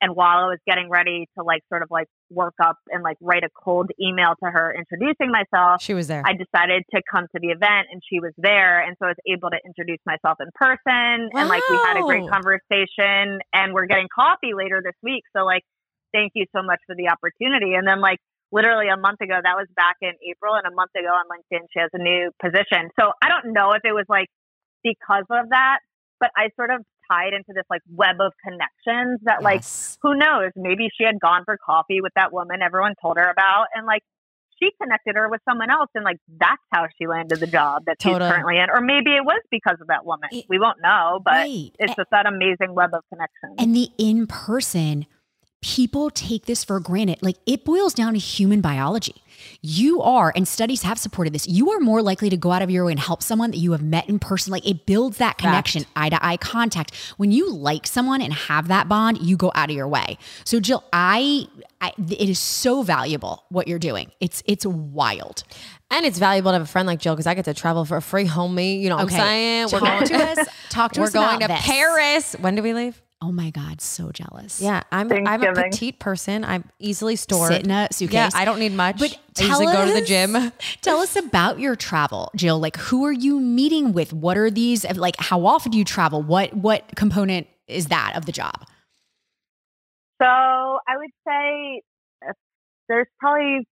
And while I was getting ready to like sort of like work up and like write a cold email to her introducing myself, she was there. I decided to come to the event and she was there. And so I was able to introduce myself in person. Wow. And like we had a great conversation and we're getting coffee later this week. So like, thank you so much for the opportunity. And then like, literally a month ago, that was back in April, and a month ago on LinkedIn, she has a new position. So I don't know if it was like because of that. But I sort of tied into this like web of connections that yes. like who knows maybe she had gone for coffee with that woman everyone told her about and like she connected her with someone else and like that's how she landed the job that totally. she's currently in or maybe it was because of that woman it, we won't know but right. it's just that amazing web of connections and the in person people take this for granted like it boils down to human biology you are, and studies have supported this, you are more likely to go out of your way and help someone that you have met in person. Like it builds that connection, eye to eye contact. When you like someone and have that bond, you go out of your way. So, Jill, I, I it is so valuable what you're doing. It's it's wild. And it's valuable to have a friend like Jill because I get to travel for a free homie. You know what okay. I'm saying? We're going to us. Talk to we're us. We're going to this. Paris. When do we leave? Oh my God, so jealous. Yeah, I'm I'm a petite person. I'm easily stored. Sit in a suitcase. Yeah, I don't need much. But I usually us, go to the gym. Tell us about your travel, Jill. Like who are you meeting with? What are these like how often do you travel? What what component is that of the job? So I would say uh, there's probably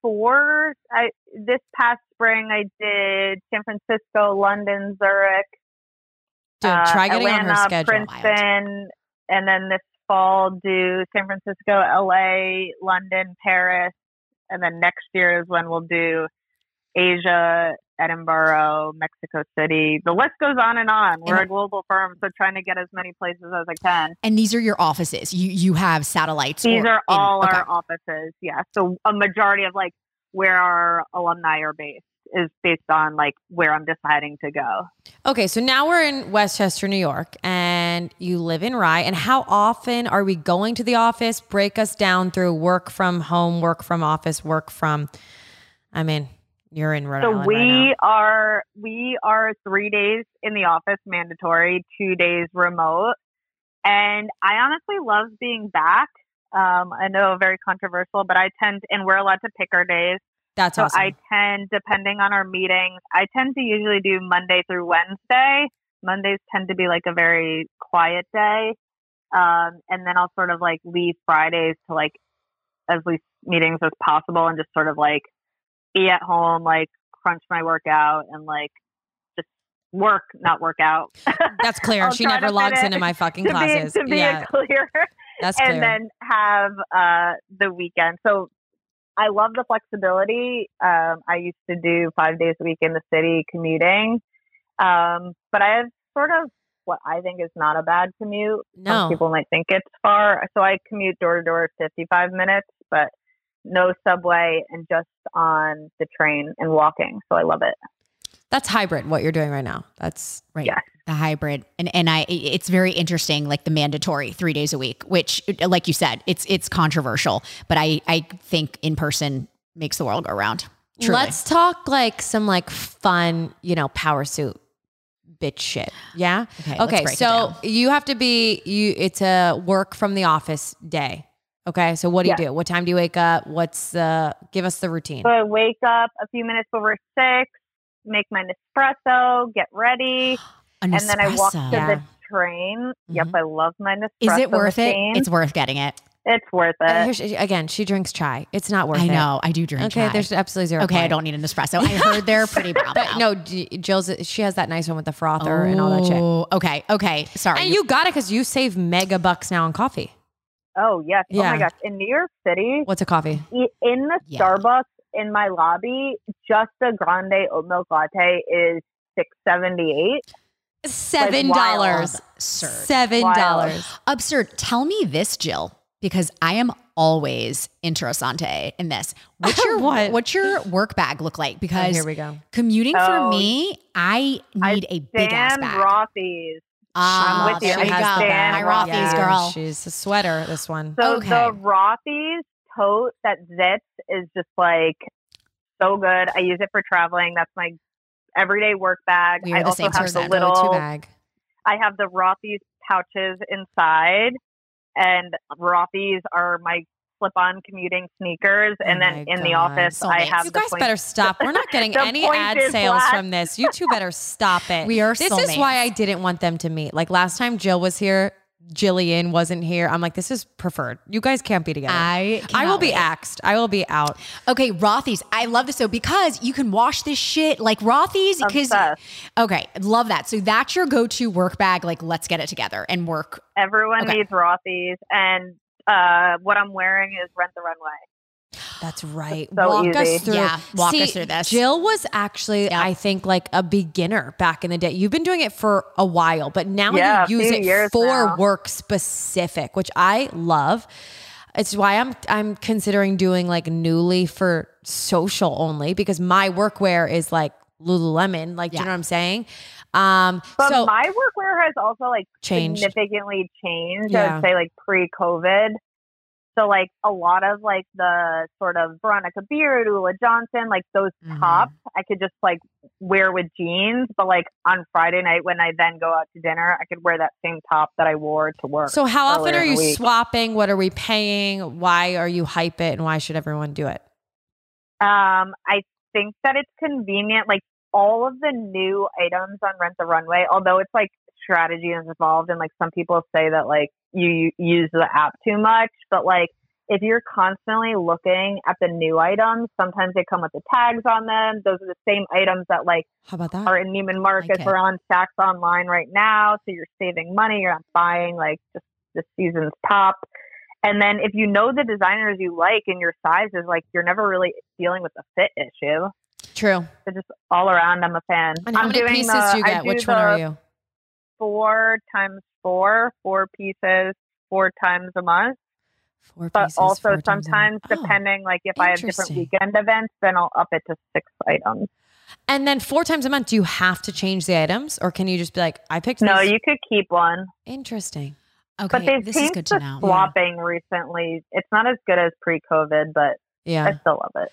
four. I this past spring I did San Francisco, London, Zurich, Dude, uh, try getting Atlanta, on her schedule. Princeton, and then this fall do San Francisco, LA, London, Paris, and then next year is when we'll do Asia, Edinburgh, Mexico City. The list goes on and on. We're and, a global firm, so trying to get as many places as I can. And these are your offices. You you have satellites. These are all in, okay. our offices. Yeah. So a majority of like where our alumni are based is based on like where I'm deciding to go. Okay, so now we're in Westchester, New York, and you live in Rye. And how often are we going to the office? Break us down through work from home, work from office, work from. I mean, you're in Rhode So Island we right are we are three days in the office mandatory, two days remote, and I honestly love being back. Um, I know very controversial, but I tend and we're allowed to pick our days. That's So awesome. I tend, depending on our meetings, I tend to usually do Monday through Wednesday. Mondays tend to be like a very quiet day. Um, and then I'll sort of like leave Fridays to like as least meetings as possible and just sort of like be at home, like crunch my workout and like just work, not work out. That's clear. She never logs into my fucking to classes. Be, to be yeah, clear that's clear. and then have uh, the weekend. So I love the flexibility. Um, I used to do five days a week in the city commuting, um, but I have sort of what I think is not a bad commute. no, Some people might think it's far. So I commute door to door 55 minutes, but no subway and just on the train and walking. So I love it. That's hybrid. What you're doing right now. That's Right. Yes. The hybrid. And and I it's very interesting, like the mandatory three days a week, which like you said, it's it's controversial. But I I think in person makes the world go round. Truly. Let's talk like some like fun, you know, power suit bitch shit. Yeah. Okay, Okay. So you have to be you. It's a work from the office day. Okay. So what do Yeah. you do? What time do you wake up? What's the? Give us the routine. So I wake up a few minutes over six, make my Nespresso, get ready. An and then I walk to. Yeah. the train. Yep, Mhm. I love my Nespresso. Is it worth machine. it? It's worth getting it. It's worth Uh, it. here she- again, she drinks chai. It's not worth I it. know. I do drink Okay. chai. There's absolutely zero. okay, I don't need an espresso. I heard they're pretty brown. But no, Jill's. She has that nice one with the frother and all that shit. Oh, Okay, okay. Sorry. And you got it because you save mega bucks now on coffee. Oh yes. Oh Yeah. my gosh. In New York City, What's a coffee? in the Yeah. Starbucks in my lobby, just a grande oat milk latte is six seventy eight. Seven wild. dollars. Absurd. Seven dollars. Absurd. Tell me this, Jill, because I am always interessante in this. What's your What? what's your work bag look like? Oh, Because here we go. commuting for Oh, me, I I need a big ass bag. Rothy's. Ah, I'm with you. there I we go. has the bag. My Rothy's Yeah, girl. She's a sweater. This one. So Okay. the Rothy's tote that zips is just like so good. I use it for traveling. That's my everyday work bag. We are I the also same have person. the Go-to little bag. I have the Rothy's pouches inside, and Rothy's are my slip-on commuting sneakers. Oh and Oh then my in the God. office, I Soulmates. have You the guys point- better stop. We're not getting any ad sales black. from this. You two better stop it. We are This is why. I didn't want them to meet. Like last time Jill was here, Jillian wasn't here. I'm like, this is preferred. You guys can't be together. I I will cannot be wait. axed. I will be out. Okay, Rothy's. I love this though because you can wash this shit like Rothy's. Because okay, love that. So that's your go-to work bag. Like, let's get it together and work. Everyone Okay. needs Rothy's, and uh, what I'm wearing is Rent the Runway. That's right. So walk easy. us through. Yeah, walk See, us through this. Jill was actually, Yep. I think, like a beginner back in the day. You've been doing it for a while, but now Yeah, you a use few it for now. work specific, which I love. It's why I'm I'm considering doing like Nuuly for social only because my workwear is like Lululemon. Like, do you know what I'm saying? Um, But so my workwear has also like Changed. significantly changed. Yeah. I would say like pre-COVID. So like a lot of like the sort of Veronica Beard, Ulla Johnson, like those Mhm. tops, I could just like wear with jeans. But like on Friday night when I then go out to dinner, I could wear that same top that I wore to work. so how often are you swapping? What are we paying? Why are you hype it? And why should everyone do it? Um, I think that it's convenient. Like all of the new items on Rent the Runway, although it's like strategy is involved, and like some people say that like you use the app too much, but like if you're constantly looking at the new items, sometimes they come with the tags on them. Those are the same items that like How about that? are in Neiman Marcus Like it. or on Saks Online right now. So you're saving money. You're not buying like just the season's top. And then if you know the designers you like and your sizes, like you're never really dealing with the fit issue. True. So just all around, I'm a fan. And how I'm many doing pieces the- do you get? Which one are you? Four times four, four pieces, four times a month. Four But pieces, also four times a sometimes. Oh, depending, like if I have different weekend events, then I'll up it to six items. And then four times a month, do you have to change the items, or can you just be like, I picked? No, this? you could keep one. Interesting. Okay, But they've this is changed good to the know. swapping recently. It's not as good as pre-COVID, but Yeah. I still love it.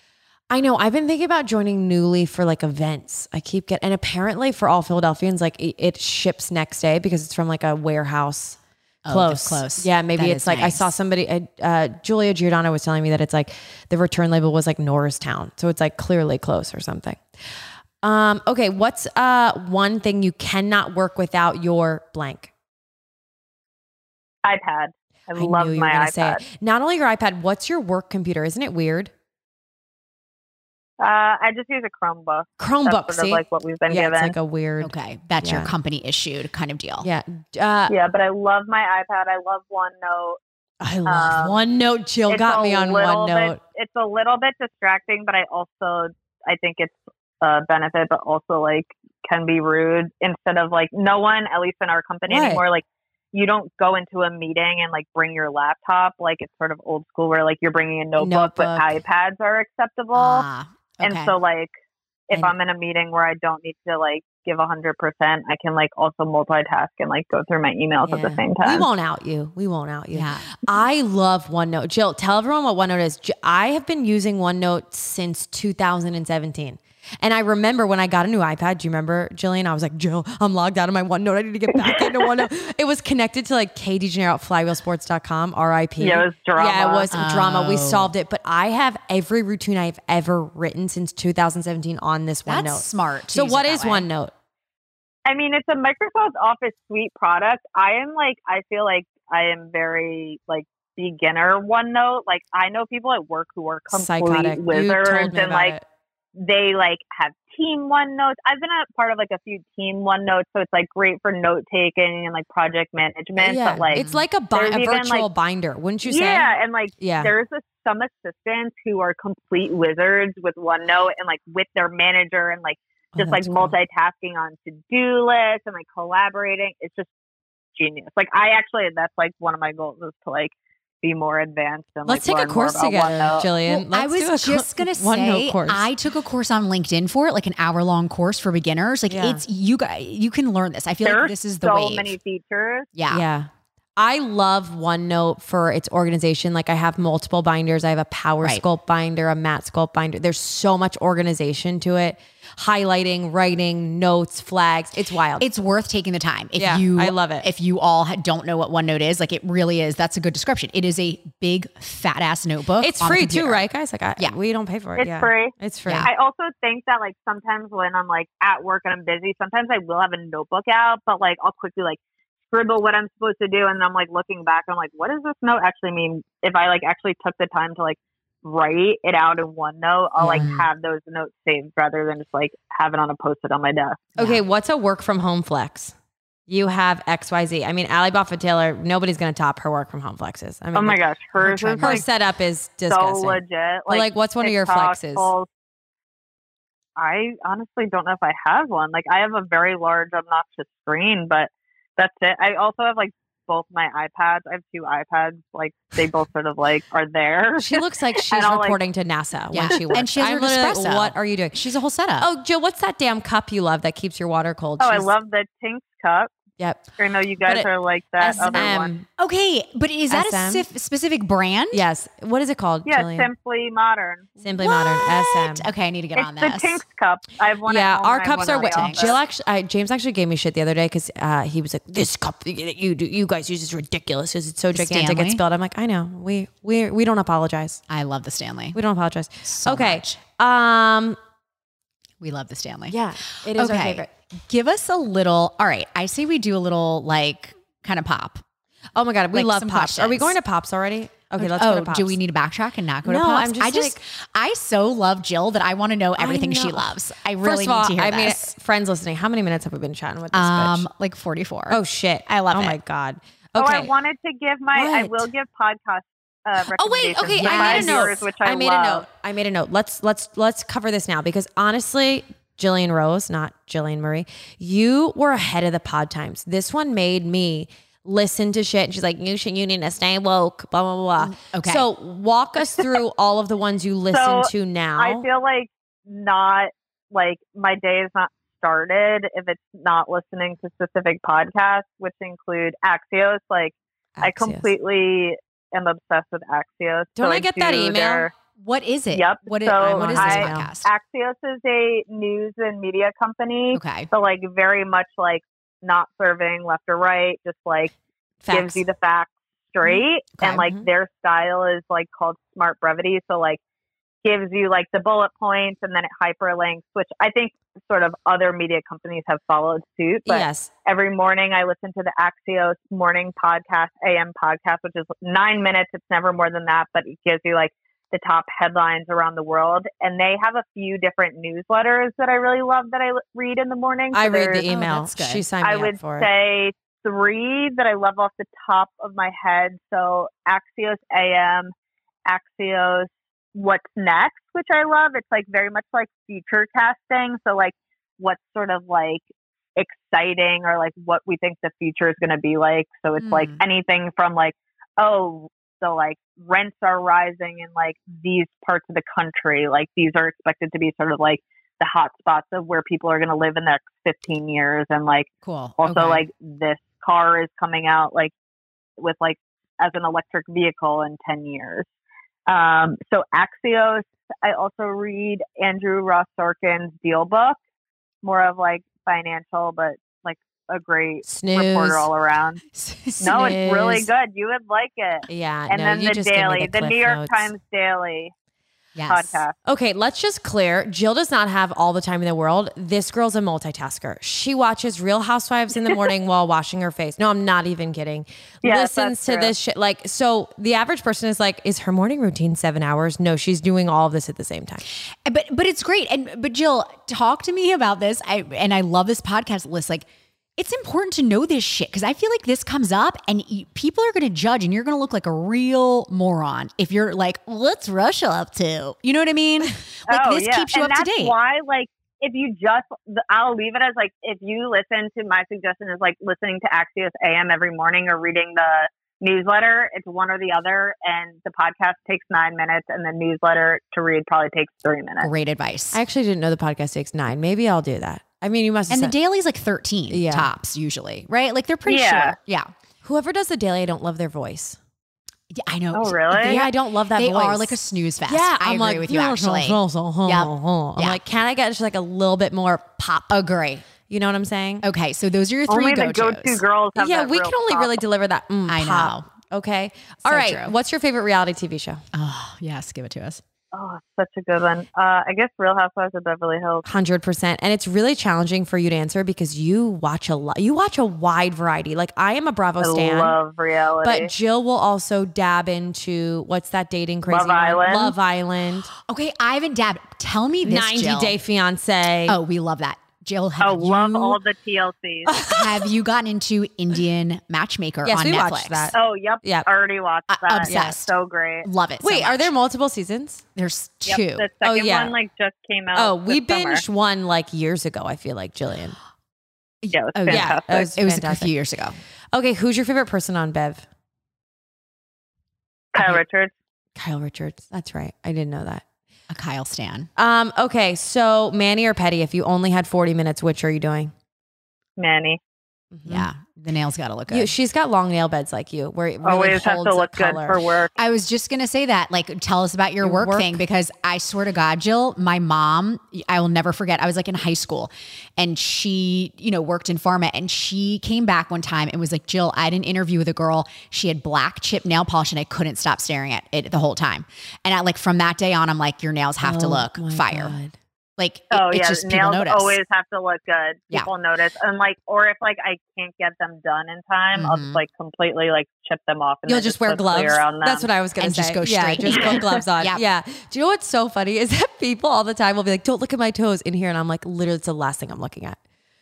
I know. I've been thinking about joining Nuuly for like events. I keep getting, and apparently for all Philadelphians, like it, it ships next day because it's from like a warehouse. Oh, Close, just close. Yeah, maybe That it's is like I saw somebody. Uh, uh, Julia Giordano was telling me that it's like the return label was like Norristown, so it's like clearly close or something. Um, okay, what's uh one thing you cannot work without your blank? iPad. I, I love knew you my gonna say iPad. it. Not only your iPad, what's your work computer? Isn't it weird? Uh, I just use a Chromebook. Chromebook. That's sort see, of like what we've been yeah, given. it's like a weird. Okay, that's your company issued kind of deal. Yeah, uh, yeah, but I love my iPad. I love OneNote. I love Um, OneNote. Jill got me on OneNote. Bit, it's a little bit distracting, but I also I think it's a benefit, but also like can be rude. Instead of like no one, at least in our company What? anymore, like you don't go into a meeting and like bring your laptop. Like it's sort of old school where like you're bringing a notebook, but iPads are acceptable. Ah, And so like if And- I'm in a meeting where I don't need to like give a hundred percent, I can like also multitask and like go through my emails at the Yeah. same We time. won't out you. We won't out you. yeah. I love OneNote. Jill, tell everyone what OneNote is. I have been using OneNote since 2017. And I remember when I got a new iPad, do you remember, Jillian? I was like, Jill, I'm logged out of my OneNote. I need to get back into OneNote. It was connected to like KD Gennaro at flywheelsports.com, RIP. Yeah, it was drama. Yeah, it was oh. drama. We Oh. solved it. But I have every routine I've ever written since 2017 on this OneNote. That's smart. So what is what it that is way. OneNote? I mean, it's a Microsoft Office suite product. I am like, I feel like I am very like beginner OneNote. Like, I know people at work who are complete Psychotic. Wizards told me and like it. They like have team one notes. I've been a part of like a few team one notes, so it's like great for note taking and like project oh, management. Yeah, But like, it's like a, bi- a even, virtual like- binder, wouldn't you say? yeah, and like Yeah. there's a, some assistants who are complete wizards with OneNote and like with their manager and like Oh, just like cool. multitasking on to do lists and like collaborating. It's just genius. Like I actually, that's like one of my goals is to like be more advanced and Let's like, take a course together, OneNote. Jillian. Well, I Let's was do a just co- gonna OneNote say course. I took a course on LinkedIn for it, like an hour long course for beginners. Like Yeah. it's you guys, you can learn this. I feel There like this is the way. so wave. many features. yeah. Yeah. I love OneNote for its organization. Like I have multiple binders. I have a Power Right. Sculpt binder, a Matte Sculpt binder. There's so much organization to it. Highlighting, writing, notes, flags. It's wild. It's worth taking the time. If Yeah, you, I love it. If you all don't know what OneNote is, like it really is. That's a good description. It is a big fat ass notebook. it's free too, right, guys? Like I, Yeah. we don't pay for it. It's yeah. free. It's free. Yeah. I also think that like sometimes when I'm like at work and I'm busy, sometimes I will have a notebook out, but like I'll quickly like scribble what I'm supposed to do, and I'm like looking back, I'm like, what does this note actually mean? If I like actually took the time to like write it out in OneNote, I'll like have those notes saved rather than just like have it on a post-it on my desk. Okay, what's a work from home flex? You have XYZ. I mean, Ali Buffa Taylor, nobody's going to top her work from home flexes. I mean, Oh my gosh, hers tried is her like setup is so disgusting. legit. But, like, what's one of your flexes? pulls- I honestly don't know if I have one. Like I have a very large obnoxious screen, but that's it. I also have like both my iPads. I have two iPads. Like they both sort of like are there. She looks like she's And I'll, like- reporting to NASA Yeah. when she works. And she has I'm her literally like, what are you doing? She's a whole setup. Oh, Jill, what's that damn cup you love that keeps your water cold? oh, I love the Tinks cup. Yep. I know you guys it- are like that other one. Okay, but is that a sif- specific brand? Yes. What is it called? Yeah, Jillian? Simply Modern. Simply Modern. SM. Okay, I need to get it's on the this. Tinks cup. I have one. at Yeah, home our and I have cups are. in Way, the office. Jill actually, I, James actually gave me shit the other day because uh, he was like, "This cup that you do, you guys use is ridiculous. 'cause It's so gigantic. Stanley? It's spilled." I'm like, I know. We we we don't apologize. I love the Stanley. We don't apologize. So okay. much. Um. We love the Stanley. Yeah. It is our favorite. Give us a little. All right. I say we do a little like kind of pop. Oh my god, we Like, love some pops. Are we going to pops already? Okay, let's oh, go to pops. do we need to backtrack and not go to No, pops? I'm just I just, like- I so love Jill that I want to know everything she loves. I really First of all, need to hear I mean, friends listening, how many minutes have we been chatting with this um, bitch? like 44. Oh shit, I love Oh it. my god. Okay. Oh, I wanted to give my. I will give podcast. Uh, Oh wait, okay. to I made a note. viewers, which I, made love. a note. I made a note. Let's let's let's cover this now because honestly, Jillian Rose, not Jillian Marie, you were ahead of the pod times. This one made me listen to shit. And she's like, you should you need to stay woke. Blah blah blah. blah. Okay. So walk us through all of the ones you listen So, to now. I feel like not like my day is not started if it's not listening to specific podcasts, which include Axios. Like I completely am obsessed with Axios. Don't I get that do email? their- What is it? Yep. What is, So what is this I- podcast? Axios is a news and media company. Okay. So like very much like not serving left or right, just like Facts. gives you the facts straight. Okay. And like Mhm. their style is like called smart brevity. So like gives you like the bullet points and then it hyperlinks, which I think sort of other media companies have followed suit. But yes. every morning I listen to the Axios morning podcast, AM podcast, which is nine minutes. It's never more than that, but it gives you like the top headlines around the world. And they have a few different newsletters that I really love that I l- read in the morning. I read the email. good. She signed me I up would for it. say three that I love off the top of my head. So Axios AM, Axios What's Next, which I love. It's like very much like future casting. So like what's sort of like exciting or like what we think the future is going to be like. So it's like Hmm. anything from like, oh, so like rents are rising in like these parts of the country. Like these are expected to be sort of like the hot spots of where people are going to live in the next 15 years and like Cool. also Okay. like this car is coming out like with like as an electric vehicle in 10 years um so axios i also read andrew ross sorkin's DealBook more of like financial but like a great Snooze. reporter all around no it's really good you would like it Yeah. and no, then the daily the, new york Notes. times daily yes. podcast Okay, let's just clear. Jill does not have all the time in the world. This girl's a multitasker. She watches Real Housewives in the morning while washing her face. No, I'm not even kidding. Yes, Listens to true. this shit. Like, so the average person is like, is her morning routine seven hours? No, she's doing all of this at the same time. But but it's great. And but Jill, talk to me about this. I and I love this podcast list. Like it's important to know this shit because I feel like this comes up and people are going to judge and you're going to look like a real moron if you're like, what's Russia up to? You know what I mean? Like oh, this yeah. keeps you and up to that's date. Why, like, if you just, I'll leave it as like, if you listen to my suggestion is like listening to Axios AM every morning or reading the newsletter. It's one or the other, and the podcast takes nine minutes, and the newsletter to read probably takes three minutes. Great advice. I actually didn't know the podcast takes nine. Maybe I'll do that. I mean, you must have and the said- daily's like 13 Yeah. tops usually, right? Like they're pretty Yeah. short. Yeah. whoever does the daily, I don't love their voice. Yeah, I know. Oh, really? Yeah, I don't love that They voice. are like a snooze fest. Yeah, I I'm agree like, with you "Yeah, actually. so, so, so, Yep. Uh-huh, uh-huh. I'm Yeah. like, can I get just like a little bit more pop? Agree. You know what I'm saying? Okay, so those are your three go-tos. go-to girls have yeah, that we real can only pop. really deliver that. mm, I pop. Okay. All So right. true. What's your favorite reality TV show? Oh, yes, give it to us. Oh, such a good one. Uh, I guess Real Housewives of Beverly Hills. Hundred percent, and it's really challenging for you to answer because you watch a lot. You watch a wide variety. Like I am a Bravo I stan, love reality. but Jill will also dab into what's that dating crazy Love one? Island. Love Island, Okay, I haven't dabbed. Tell me this, ninety Jill. Day Fiance. Oh, we love that. Jill, have oh, love you, all the TLCs. have you gotten into Indian Matchmaker Yes, on we Netflix? watched that. oh, yep. Yep. Already watched Uh, that. obsessed. So great. Love it. so Wait, are there multiple seasons? There's Yep, two. the Oh, yeah. one like just came out. Oh, we this summer. binged one like years ago. I feel like Jillian. Yeah, it was Oh, yeah. it was it was a few years ago. Okay, who's your favorite person on Bev? Kyle Okay. Richards. Kyle Richards. That's right. I didn't know that. A Kyle Stan. Um. Okay. So Manny or Petty? If you only had forty minutes, which are you doing? Manny. Yeah, the nails got to look good. You, she's got long nail beds like you, where it really Always have to a look good for work. I was just gonna say that. Like, tell us about your, Your work, work? thing because I swear to God, Jill, my mom, I will never forget. I was like in high school, and she, you know, worked in pharma, and she came back one time and was like, Jill, I had an interview with a girl. She had black chip nail polish, and I couldn't stop staring at it the whole time. And I like from that day on, I'm like, your nails have to Oh look fire. God. Like, it- Oh it's yeah, just nails notice. always have to look good. Yeah. People notice, and like, or if like I can't get them done in time, I'll Mhm. just like completely like chip them off. And You'll then just wear gloves. That's what I was gonna And say. just go Yeah, straight. just put gloves on. Yep. Yeah. Do you know what's so funny is that people all the time will be like, "Don't look at my toes in here," and I'm like, literally, it's the last thing I'm looking at.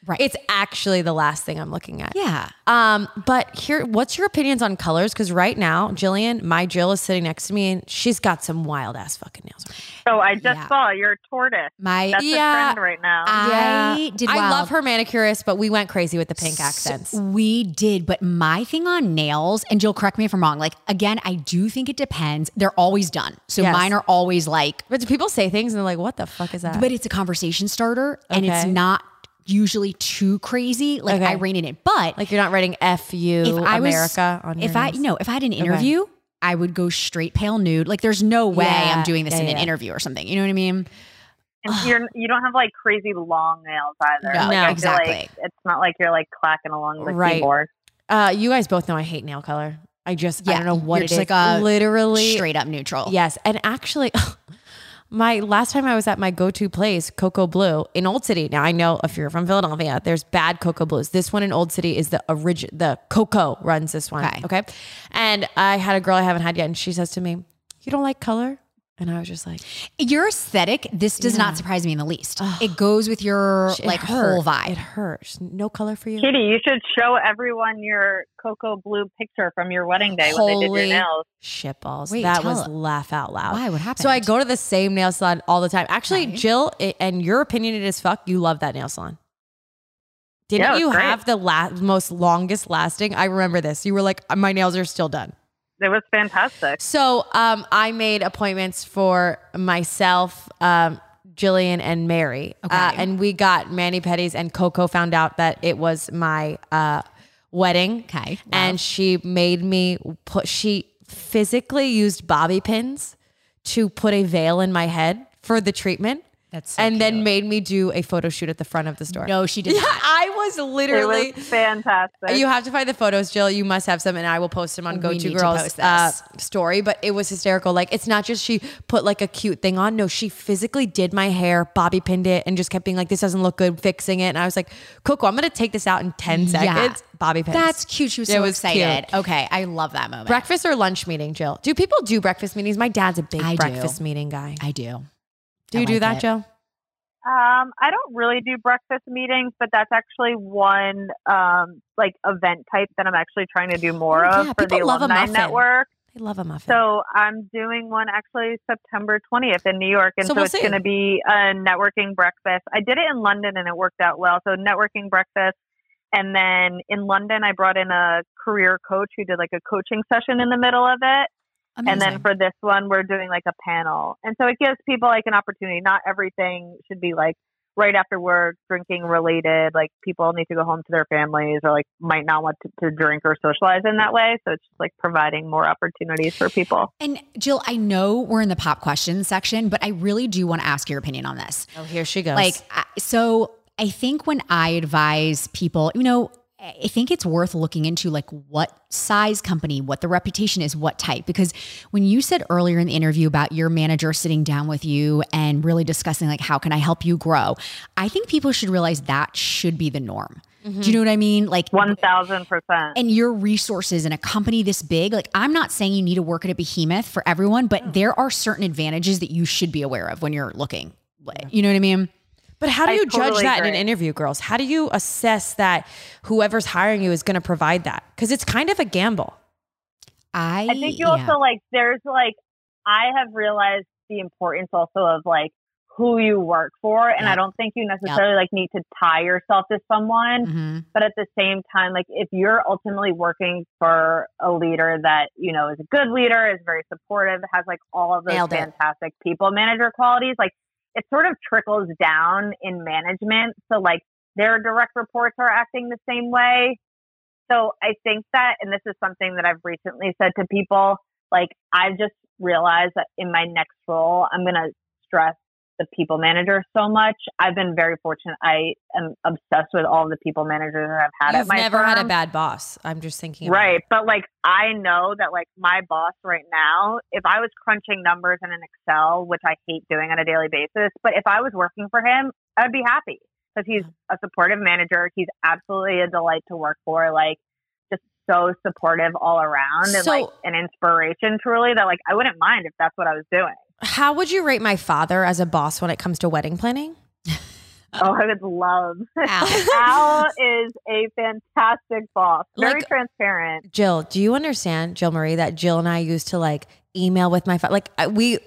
Right. It's actually the last thing I'm looking at. Yeah. Um, but here, what's your opinions on colors? Because right now, Jillian, my Jill is sitting next to me, and she's got some wild ass fucking nails. on. So I just Yeah. saw you're a tortoise. My That's Yeah. the trend right now. I did I wild. love her manicurist, but we went crazy with the pink accents. We did, but my thing on nails, and Jill, correct me if I'm wrong. Like again, I do think it depends. They're always done, so Yes. mine are always like. But do people say things and they're like, "What the fuck is that?" But it's a conversation starter, and it's not usually too crazy. Like Okay. I rein it in, but like you're not writing "f you" if I was- America on your if I nails? no, if I had an interview. I would go straight pale nude. Like, there's no way Yeah, I'm doing this yeah, in an interview or something. You know what I mean? And you're you don't have like crazy long nails either. No, like, No. Exactly. Like it's not like you're like clacking along the Right. keyboard. Uh, you guys both know I hate nail color. I just yeah, I don't know what you're it just is. like a Literally, Straight up neutral. yes. And actually, my last time I was at my go-to place, Cocoa Blue in Old City. Now I know if you're from Philadelphia, there's bad Cocoa Blues. This one in Old City is the original. The Cocoa runs this one. Okay. Okay. And I had a girl I haven't had yet, and she says to me, "You don't like color." And I was just like, Your aesthetic, this does Yeah. not surprise me in the least. It goes with your it like hurt. whole vibe. It hurts. No color for you. Kitty, you should show everyone your cocoa blue picture from your wedding day when they did your nails. Shit balls. Wait, that was it. laugh out loud. Why? What happened? So I go to the same nail salon all the time. Actually, Okay. Jill, i- and your opinion it is fuck. You love that nail salon. Didn't Yeah, you great. have the la- most longest lasting? I remember this. You were like, my nails are still done. It was fantastic. So um, I made appointments for myself, um, Jillian, and Mary. Okay. Uh, and we got Manny Petties, and Coco found out that it was my uh, wedding. Okay. And she made me put, she physically used bobby pins to put a veil in my head for the treatment. That's so and then made me do a photo shoot at the front of the store. No, she did Yeah, not. I was It literally. was fantastic. You have to find the photos, Jill. You must have some, and I will post them on We Go To to Girls uh, story. But it was hysterical. Like it's not just she put like a cute thing on. No, she physically did my hair, bobby pinned it, and just kept being like, "This doesn't look good," fixing it. And I was like, "Coco, I'm gonna take this out in ten Yeah. seconds." Bobby pins. That's cute. She was It so was excited. cute. Okay, I love that moment. breakfast or lunch meeting, Jill. Do people do breakfast meetings? My dad's a big I do. breakfast meeting guy. I do. Do I you do that, it. Jill? Um, I don't really do breakfast meetings, but that's actually one um like event type that I'm actually trying to do more Oh, of yeah, for the people love a alumni muffin. network. They love a muffin. So I'm doing one actually September 20th in New York, and So so, we'll it's going to be a networking breakfast. I did it in London, and it worked out well. So networking breakfast, and then in London, I brought in a career coach who did like a coaching session in the middle of it. And then for this one, we're doing like a panel. And so it gives people like an opportunity. Not everything should be like right after work, drinking related. Like people need to go home to their families or like might not want to, to drink or socialize in that way. So it's just like providing more opportunities for people. And Jill, I know we're in the pop questions section, but I really do want to ask your opinion on this. oh, here she goes. Like, so I think when I advise people, you know, I think it's worth looking into like what size company, what the reputation is, what type. Because when you said earlier in the interview about your manager sitting down with you and really discussing like how can I help you grow, I think people should realize that should be the norm. Do you know what I mean? Like 1000%. and your resources in a company this big, like I'm not saying you need to work at a behemoth for everyone, but there are certain advantages that you should be aware of when you're looking. You know what I mean? But how do I you judge totally that in an interview, girls? How do you assess that whoever's hiring you is going to provide that? Because it's kind of a gamble. I, I think you yeah. also like, there's like, I have realized the importance also of like who you work for. And Yep. I don't think you necessarily like need to tie yourself to someone. Mhm. but at the same time like if you're ultimately working for a leader that you know is a good leader is very supportive has like all of those Nailed it. fantastic people manager qualities like it sort of trickles down in management. So like their direct reports are acting the same way. So i think that and this is something that i've recently said to people like i've just realized that in my next role i'm going to stress the people manager so much. I've been very fortunate. I am obsessed with all the people managers that I've had You've my never had a bad boss. I'm just thinking. Right. But like I know that like my boss right now, if I was crunching numbers in an Excel, which I hate doing on a daily basis, but if I was working for him, I'd be happy because he's mm-hmm. a supportive manager. He's absolutely a delight to work for. Like just so supportive all around and So- like an inspiration truly that like I wouldn't mind if that's what I was doing. How would you rate my father as a boss when it comes to wedding planning? Oh, I would love. Al. Al is a fantastic boss. Very Like- transparent. Jill, do you understand, Jill Marie, that Jill and I used to like email with my father? Like I- we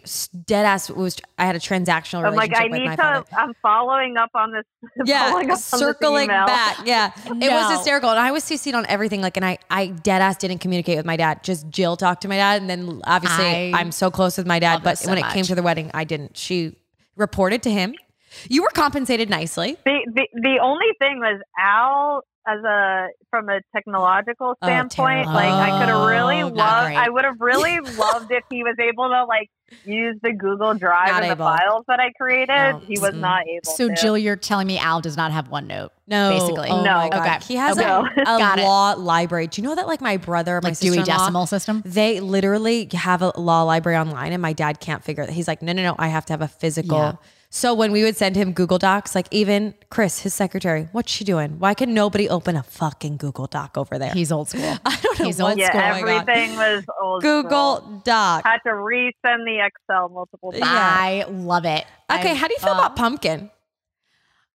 dead ass was. I had a transactional I'm like, relationship I with need my to. father. I'm following up on this. Yeah, following up on this circling email. back. Yeah, it was hysterical, and I was CC'd on everything. Like, and I, I dead ass didn't communicate with my dad. Just Jill talked to my dad, and then obviously I I, am so close with my dad. But this so when it came to the wedding, I didn't. She reported to him. You were compensated nicely. The, the the only thing was Al as a from a technological Oh, standpoint, terrible. like I could have oh, really Oh, loved. I would have really loved if he was able to like use the Google Drive Not and able. the files that I created. No. He was Mm-mm. not able So to. Jill, you're telling me Al does not have OneNote. No, Basically. Oh No. my God. Okay. He has Okay. a, a Got it. law library. Do you know that like my brother, my Like Dewey sister-in-law, Decimal System? They literally have a law library online, and my dad can't figure it. He's like, no, no, no, I have to have a physical. Yeah. So when we would send him Google Docs, like even Chris, his secretary, what's she doing? Why can nobody open a fucking Google Doc over there? He's old school. I don't know he's what's old yeah, going on. everything was old Google school. Doc. Had to resend the Excel multiple times. Yeah. I love it. Okay, I- how do you feel uh, about pumpkin?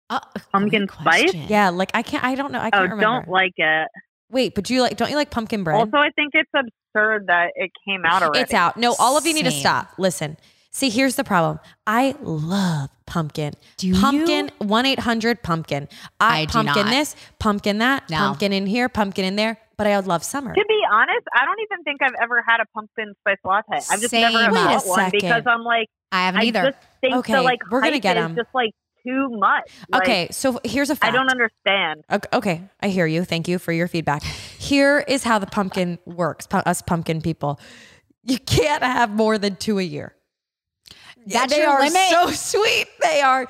uh, Pumpkin great spice? Yeah, like I can't. I don't know. I Oh, can't remember. don't like it. Wait, but do you like? Don't you like pumpkin bread? Also, I think it's absurd that it came out already. It's out. No, all of you need to stop. Listen. See, here's the problem. I love pumpkin. Do you? pumpkin, 1 800 pumpkin. I, I do pumpkin not. this, pumpkin that, No. pumpkin in here, pumpkin in there. But I would love summer. To be honest, I don't even think I've ever had a pumpkin spice latte. I've just Same. never Wait a bought because I'm like, I haven't I either. just think Okay, the like we're gonna get is 'em. just like too much. Like, okay, so here's a fact. I don't understand. Okay, okay, I hear you. Thank you for your feedback. Here is how the pumpkin works. us pumpkin people, you can't have more than two a year. That's they your are limit? so sweet. They are.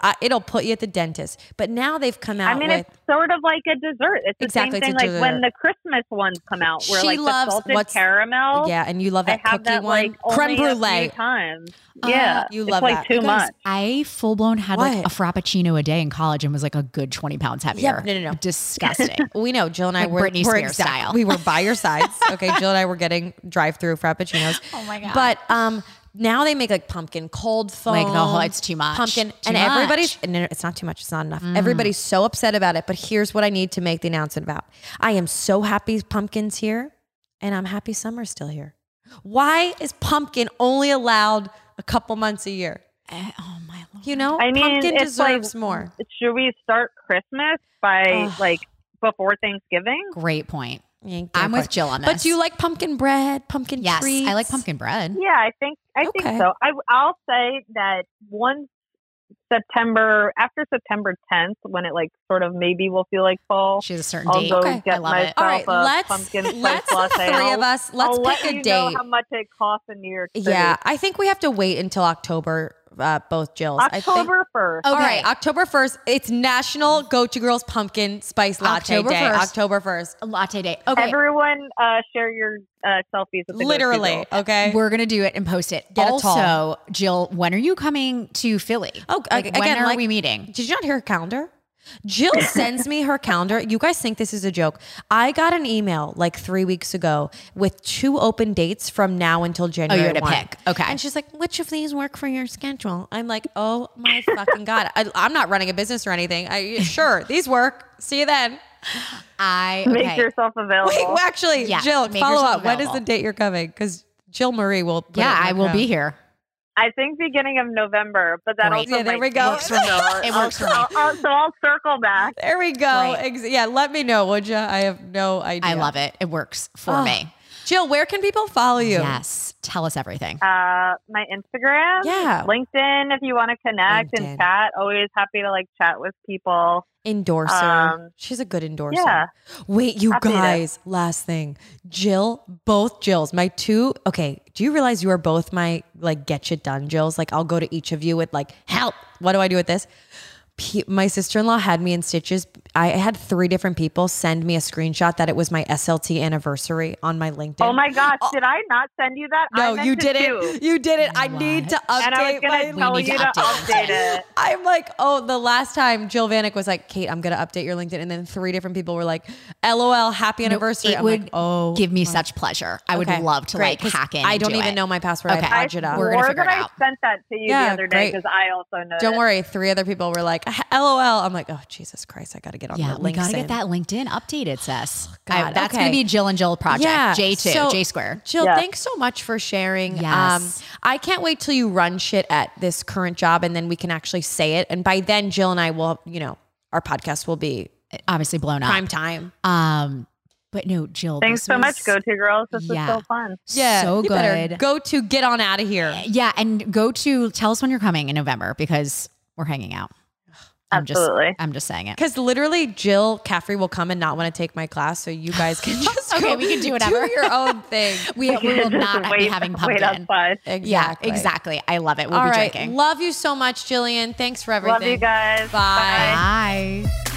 I, it'll put you at the dentist. But now they've come out I mean, with. it's sort of like a dessert. It's the Exactly, same thing a like when the Christmas ones come out, where She like loves- the salted what's- caramel. yeah, and you love I that have cookie that one, like creme only a few brulee. times. Uh, Yeah, you it's love like that. too You guys- much. I full blown had like a frappuccino a day in college and was like a good 20 pounds heavier. no, no, no. Disgusting. We know Jill and I Like were, Britney were Spears style. We were by your sides. Okay, Jill and I were getting drive-through frappuccinos. Oh my God. But um, now they make like pumpkin cold foam. Like the whole- it's too much. Pumpkin, Too and much. Mm. everybody's no, no, it's not too much. It's not enough. Everybody's so upset about it. But here's what I need to make the announcement about. I am so happy pumpkin's here, and I'm happy summer's still here. Why is pumpkin only allowed a couple months a year? Eh, oh my lord. You know, I mean, pumpkin it's like- deserves more. Should we start Christmas by Ugh. like before Thanksgiving? Great point. Yeah, I'm good with Jill on this. But do you like pumpkin bread, pumpkin Yes, treats? I like pumpkin bread. Yeah, I think I Okay. think so. I I'll say that once September after September 10th, when it like sort of maybe will feel like fall, She has a certain I'll date. go Okay. I get love it. myself All right, let's pumpkin let's the latte. three of us. Let's I'll pick let a you date. know how much it costs in New York City. Yeah, I think we have to wait until October. Uh, both Jills. October 1st. Okay. right, October first. It's National Go To Girls Pumpkin Spice Latte October Day. 1st. October first. Latte day. Okay. Everyone, uh, share your uh, selfies with the Literally. Okay. We're gonna do it and post it. Get a also, tall. Jill, when are you coming to Philly? Oh, Like, again, when are like- we meeting? Did you not hear her calendar? Jill sends me her calendar. You guys think this is a joke. I got an email like three weeks ago with two open dates from now until oh, January. Oh, you had to 1. pick. Okay. And she's like, which of these work for your schedule? I'm like, oh my fucking God. I, I'm not running a business or anything. I, sure, these work. See you then. I Make yourself available. Wait, well, actually, Yeah, Jill, follow yourself up. When is the date you're coming? Because Jill Marie will. yeah, I will crowd. be here. I think beginning of November, but that Great. also Yeah, there might we go. work for me. It works for me. I'll- I'll- so I'll circle back. There we go. Right. Yeah, let me know, would you? I have no idea. I love it. It works for Oh, me. Jill, where can people follow you? Yes. Tell us everything. Uh, my Instagram, Yeah. LinkedIn, if you want to connect LinkedIn. and chat. Always happy to like chat with people. Endorser. Um, She's a good endorser. yeah. Wait, you Happy to- guys, last thing. Jill, both Jills, my two, okay, do you realize you are both my like get shit done Jills? Like I'll go to each of you with like, help. What do I do with this? P- my sister-in-law had me in stitches. I had three different people send me a screenshot that it was my SLT anniversary on my LinkedIn. Oh my gosh, oh. did I not send you that? No, meant you to did too. it. You did it. I need to update And I was my gonna tell need you to to update update it. I'm like, oh, the last time Jill Vanek was like, Kate, I'm gonna update your LinkedIn, and then three different people were like, LOL, happy anniversary. it I'm would like, oh, give me such pleasure. I would okay, love to great, like 'cause hack in. I don't do even it. know my password. Okay. I patch it up. We're gonna swore figure that it I out. sent that to you Yeah, the other day because I also know. Don't worry. Three other people were like, like, LOL. I'm like, oh, Jesus Christ, I got to get on Yeah, the we got to get that LinkedIn updated, Sis. God, I- that's okay. going to be Jill and Jill project. Yeah. J2, So- J square. Jill, Yes. thanks so much for sharing. Um, Yes. I can't wait till you run shit at this current job and then we can actually say it. And by then, Jill and I will, you know, our podcast will be Obviously blown up. prime time. Um, but no, Jill. Thanks so was much, Go To Girls. This Yeah. was so fun. Yeah, so you good. Go to get on out of here. Yeah, and go to tell us when you're coming in November because we're hanging out. I'm Absolutely. just I'm just saying it. Because literally, Jill Caffrey will come and not want to take my class, so you guys can just Okay, go we can do whatever. Do your own thing. We, we will not be wait, having wait pumpkin. outside. Exactly. Yeah, exactly. I love it. We'll All be right. drinking. Love you so much, Jillian. Thanks for everything. Love you guys. Bye. Bye.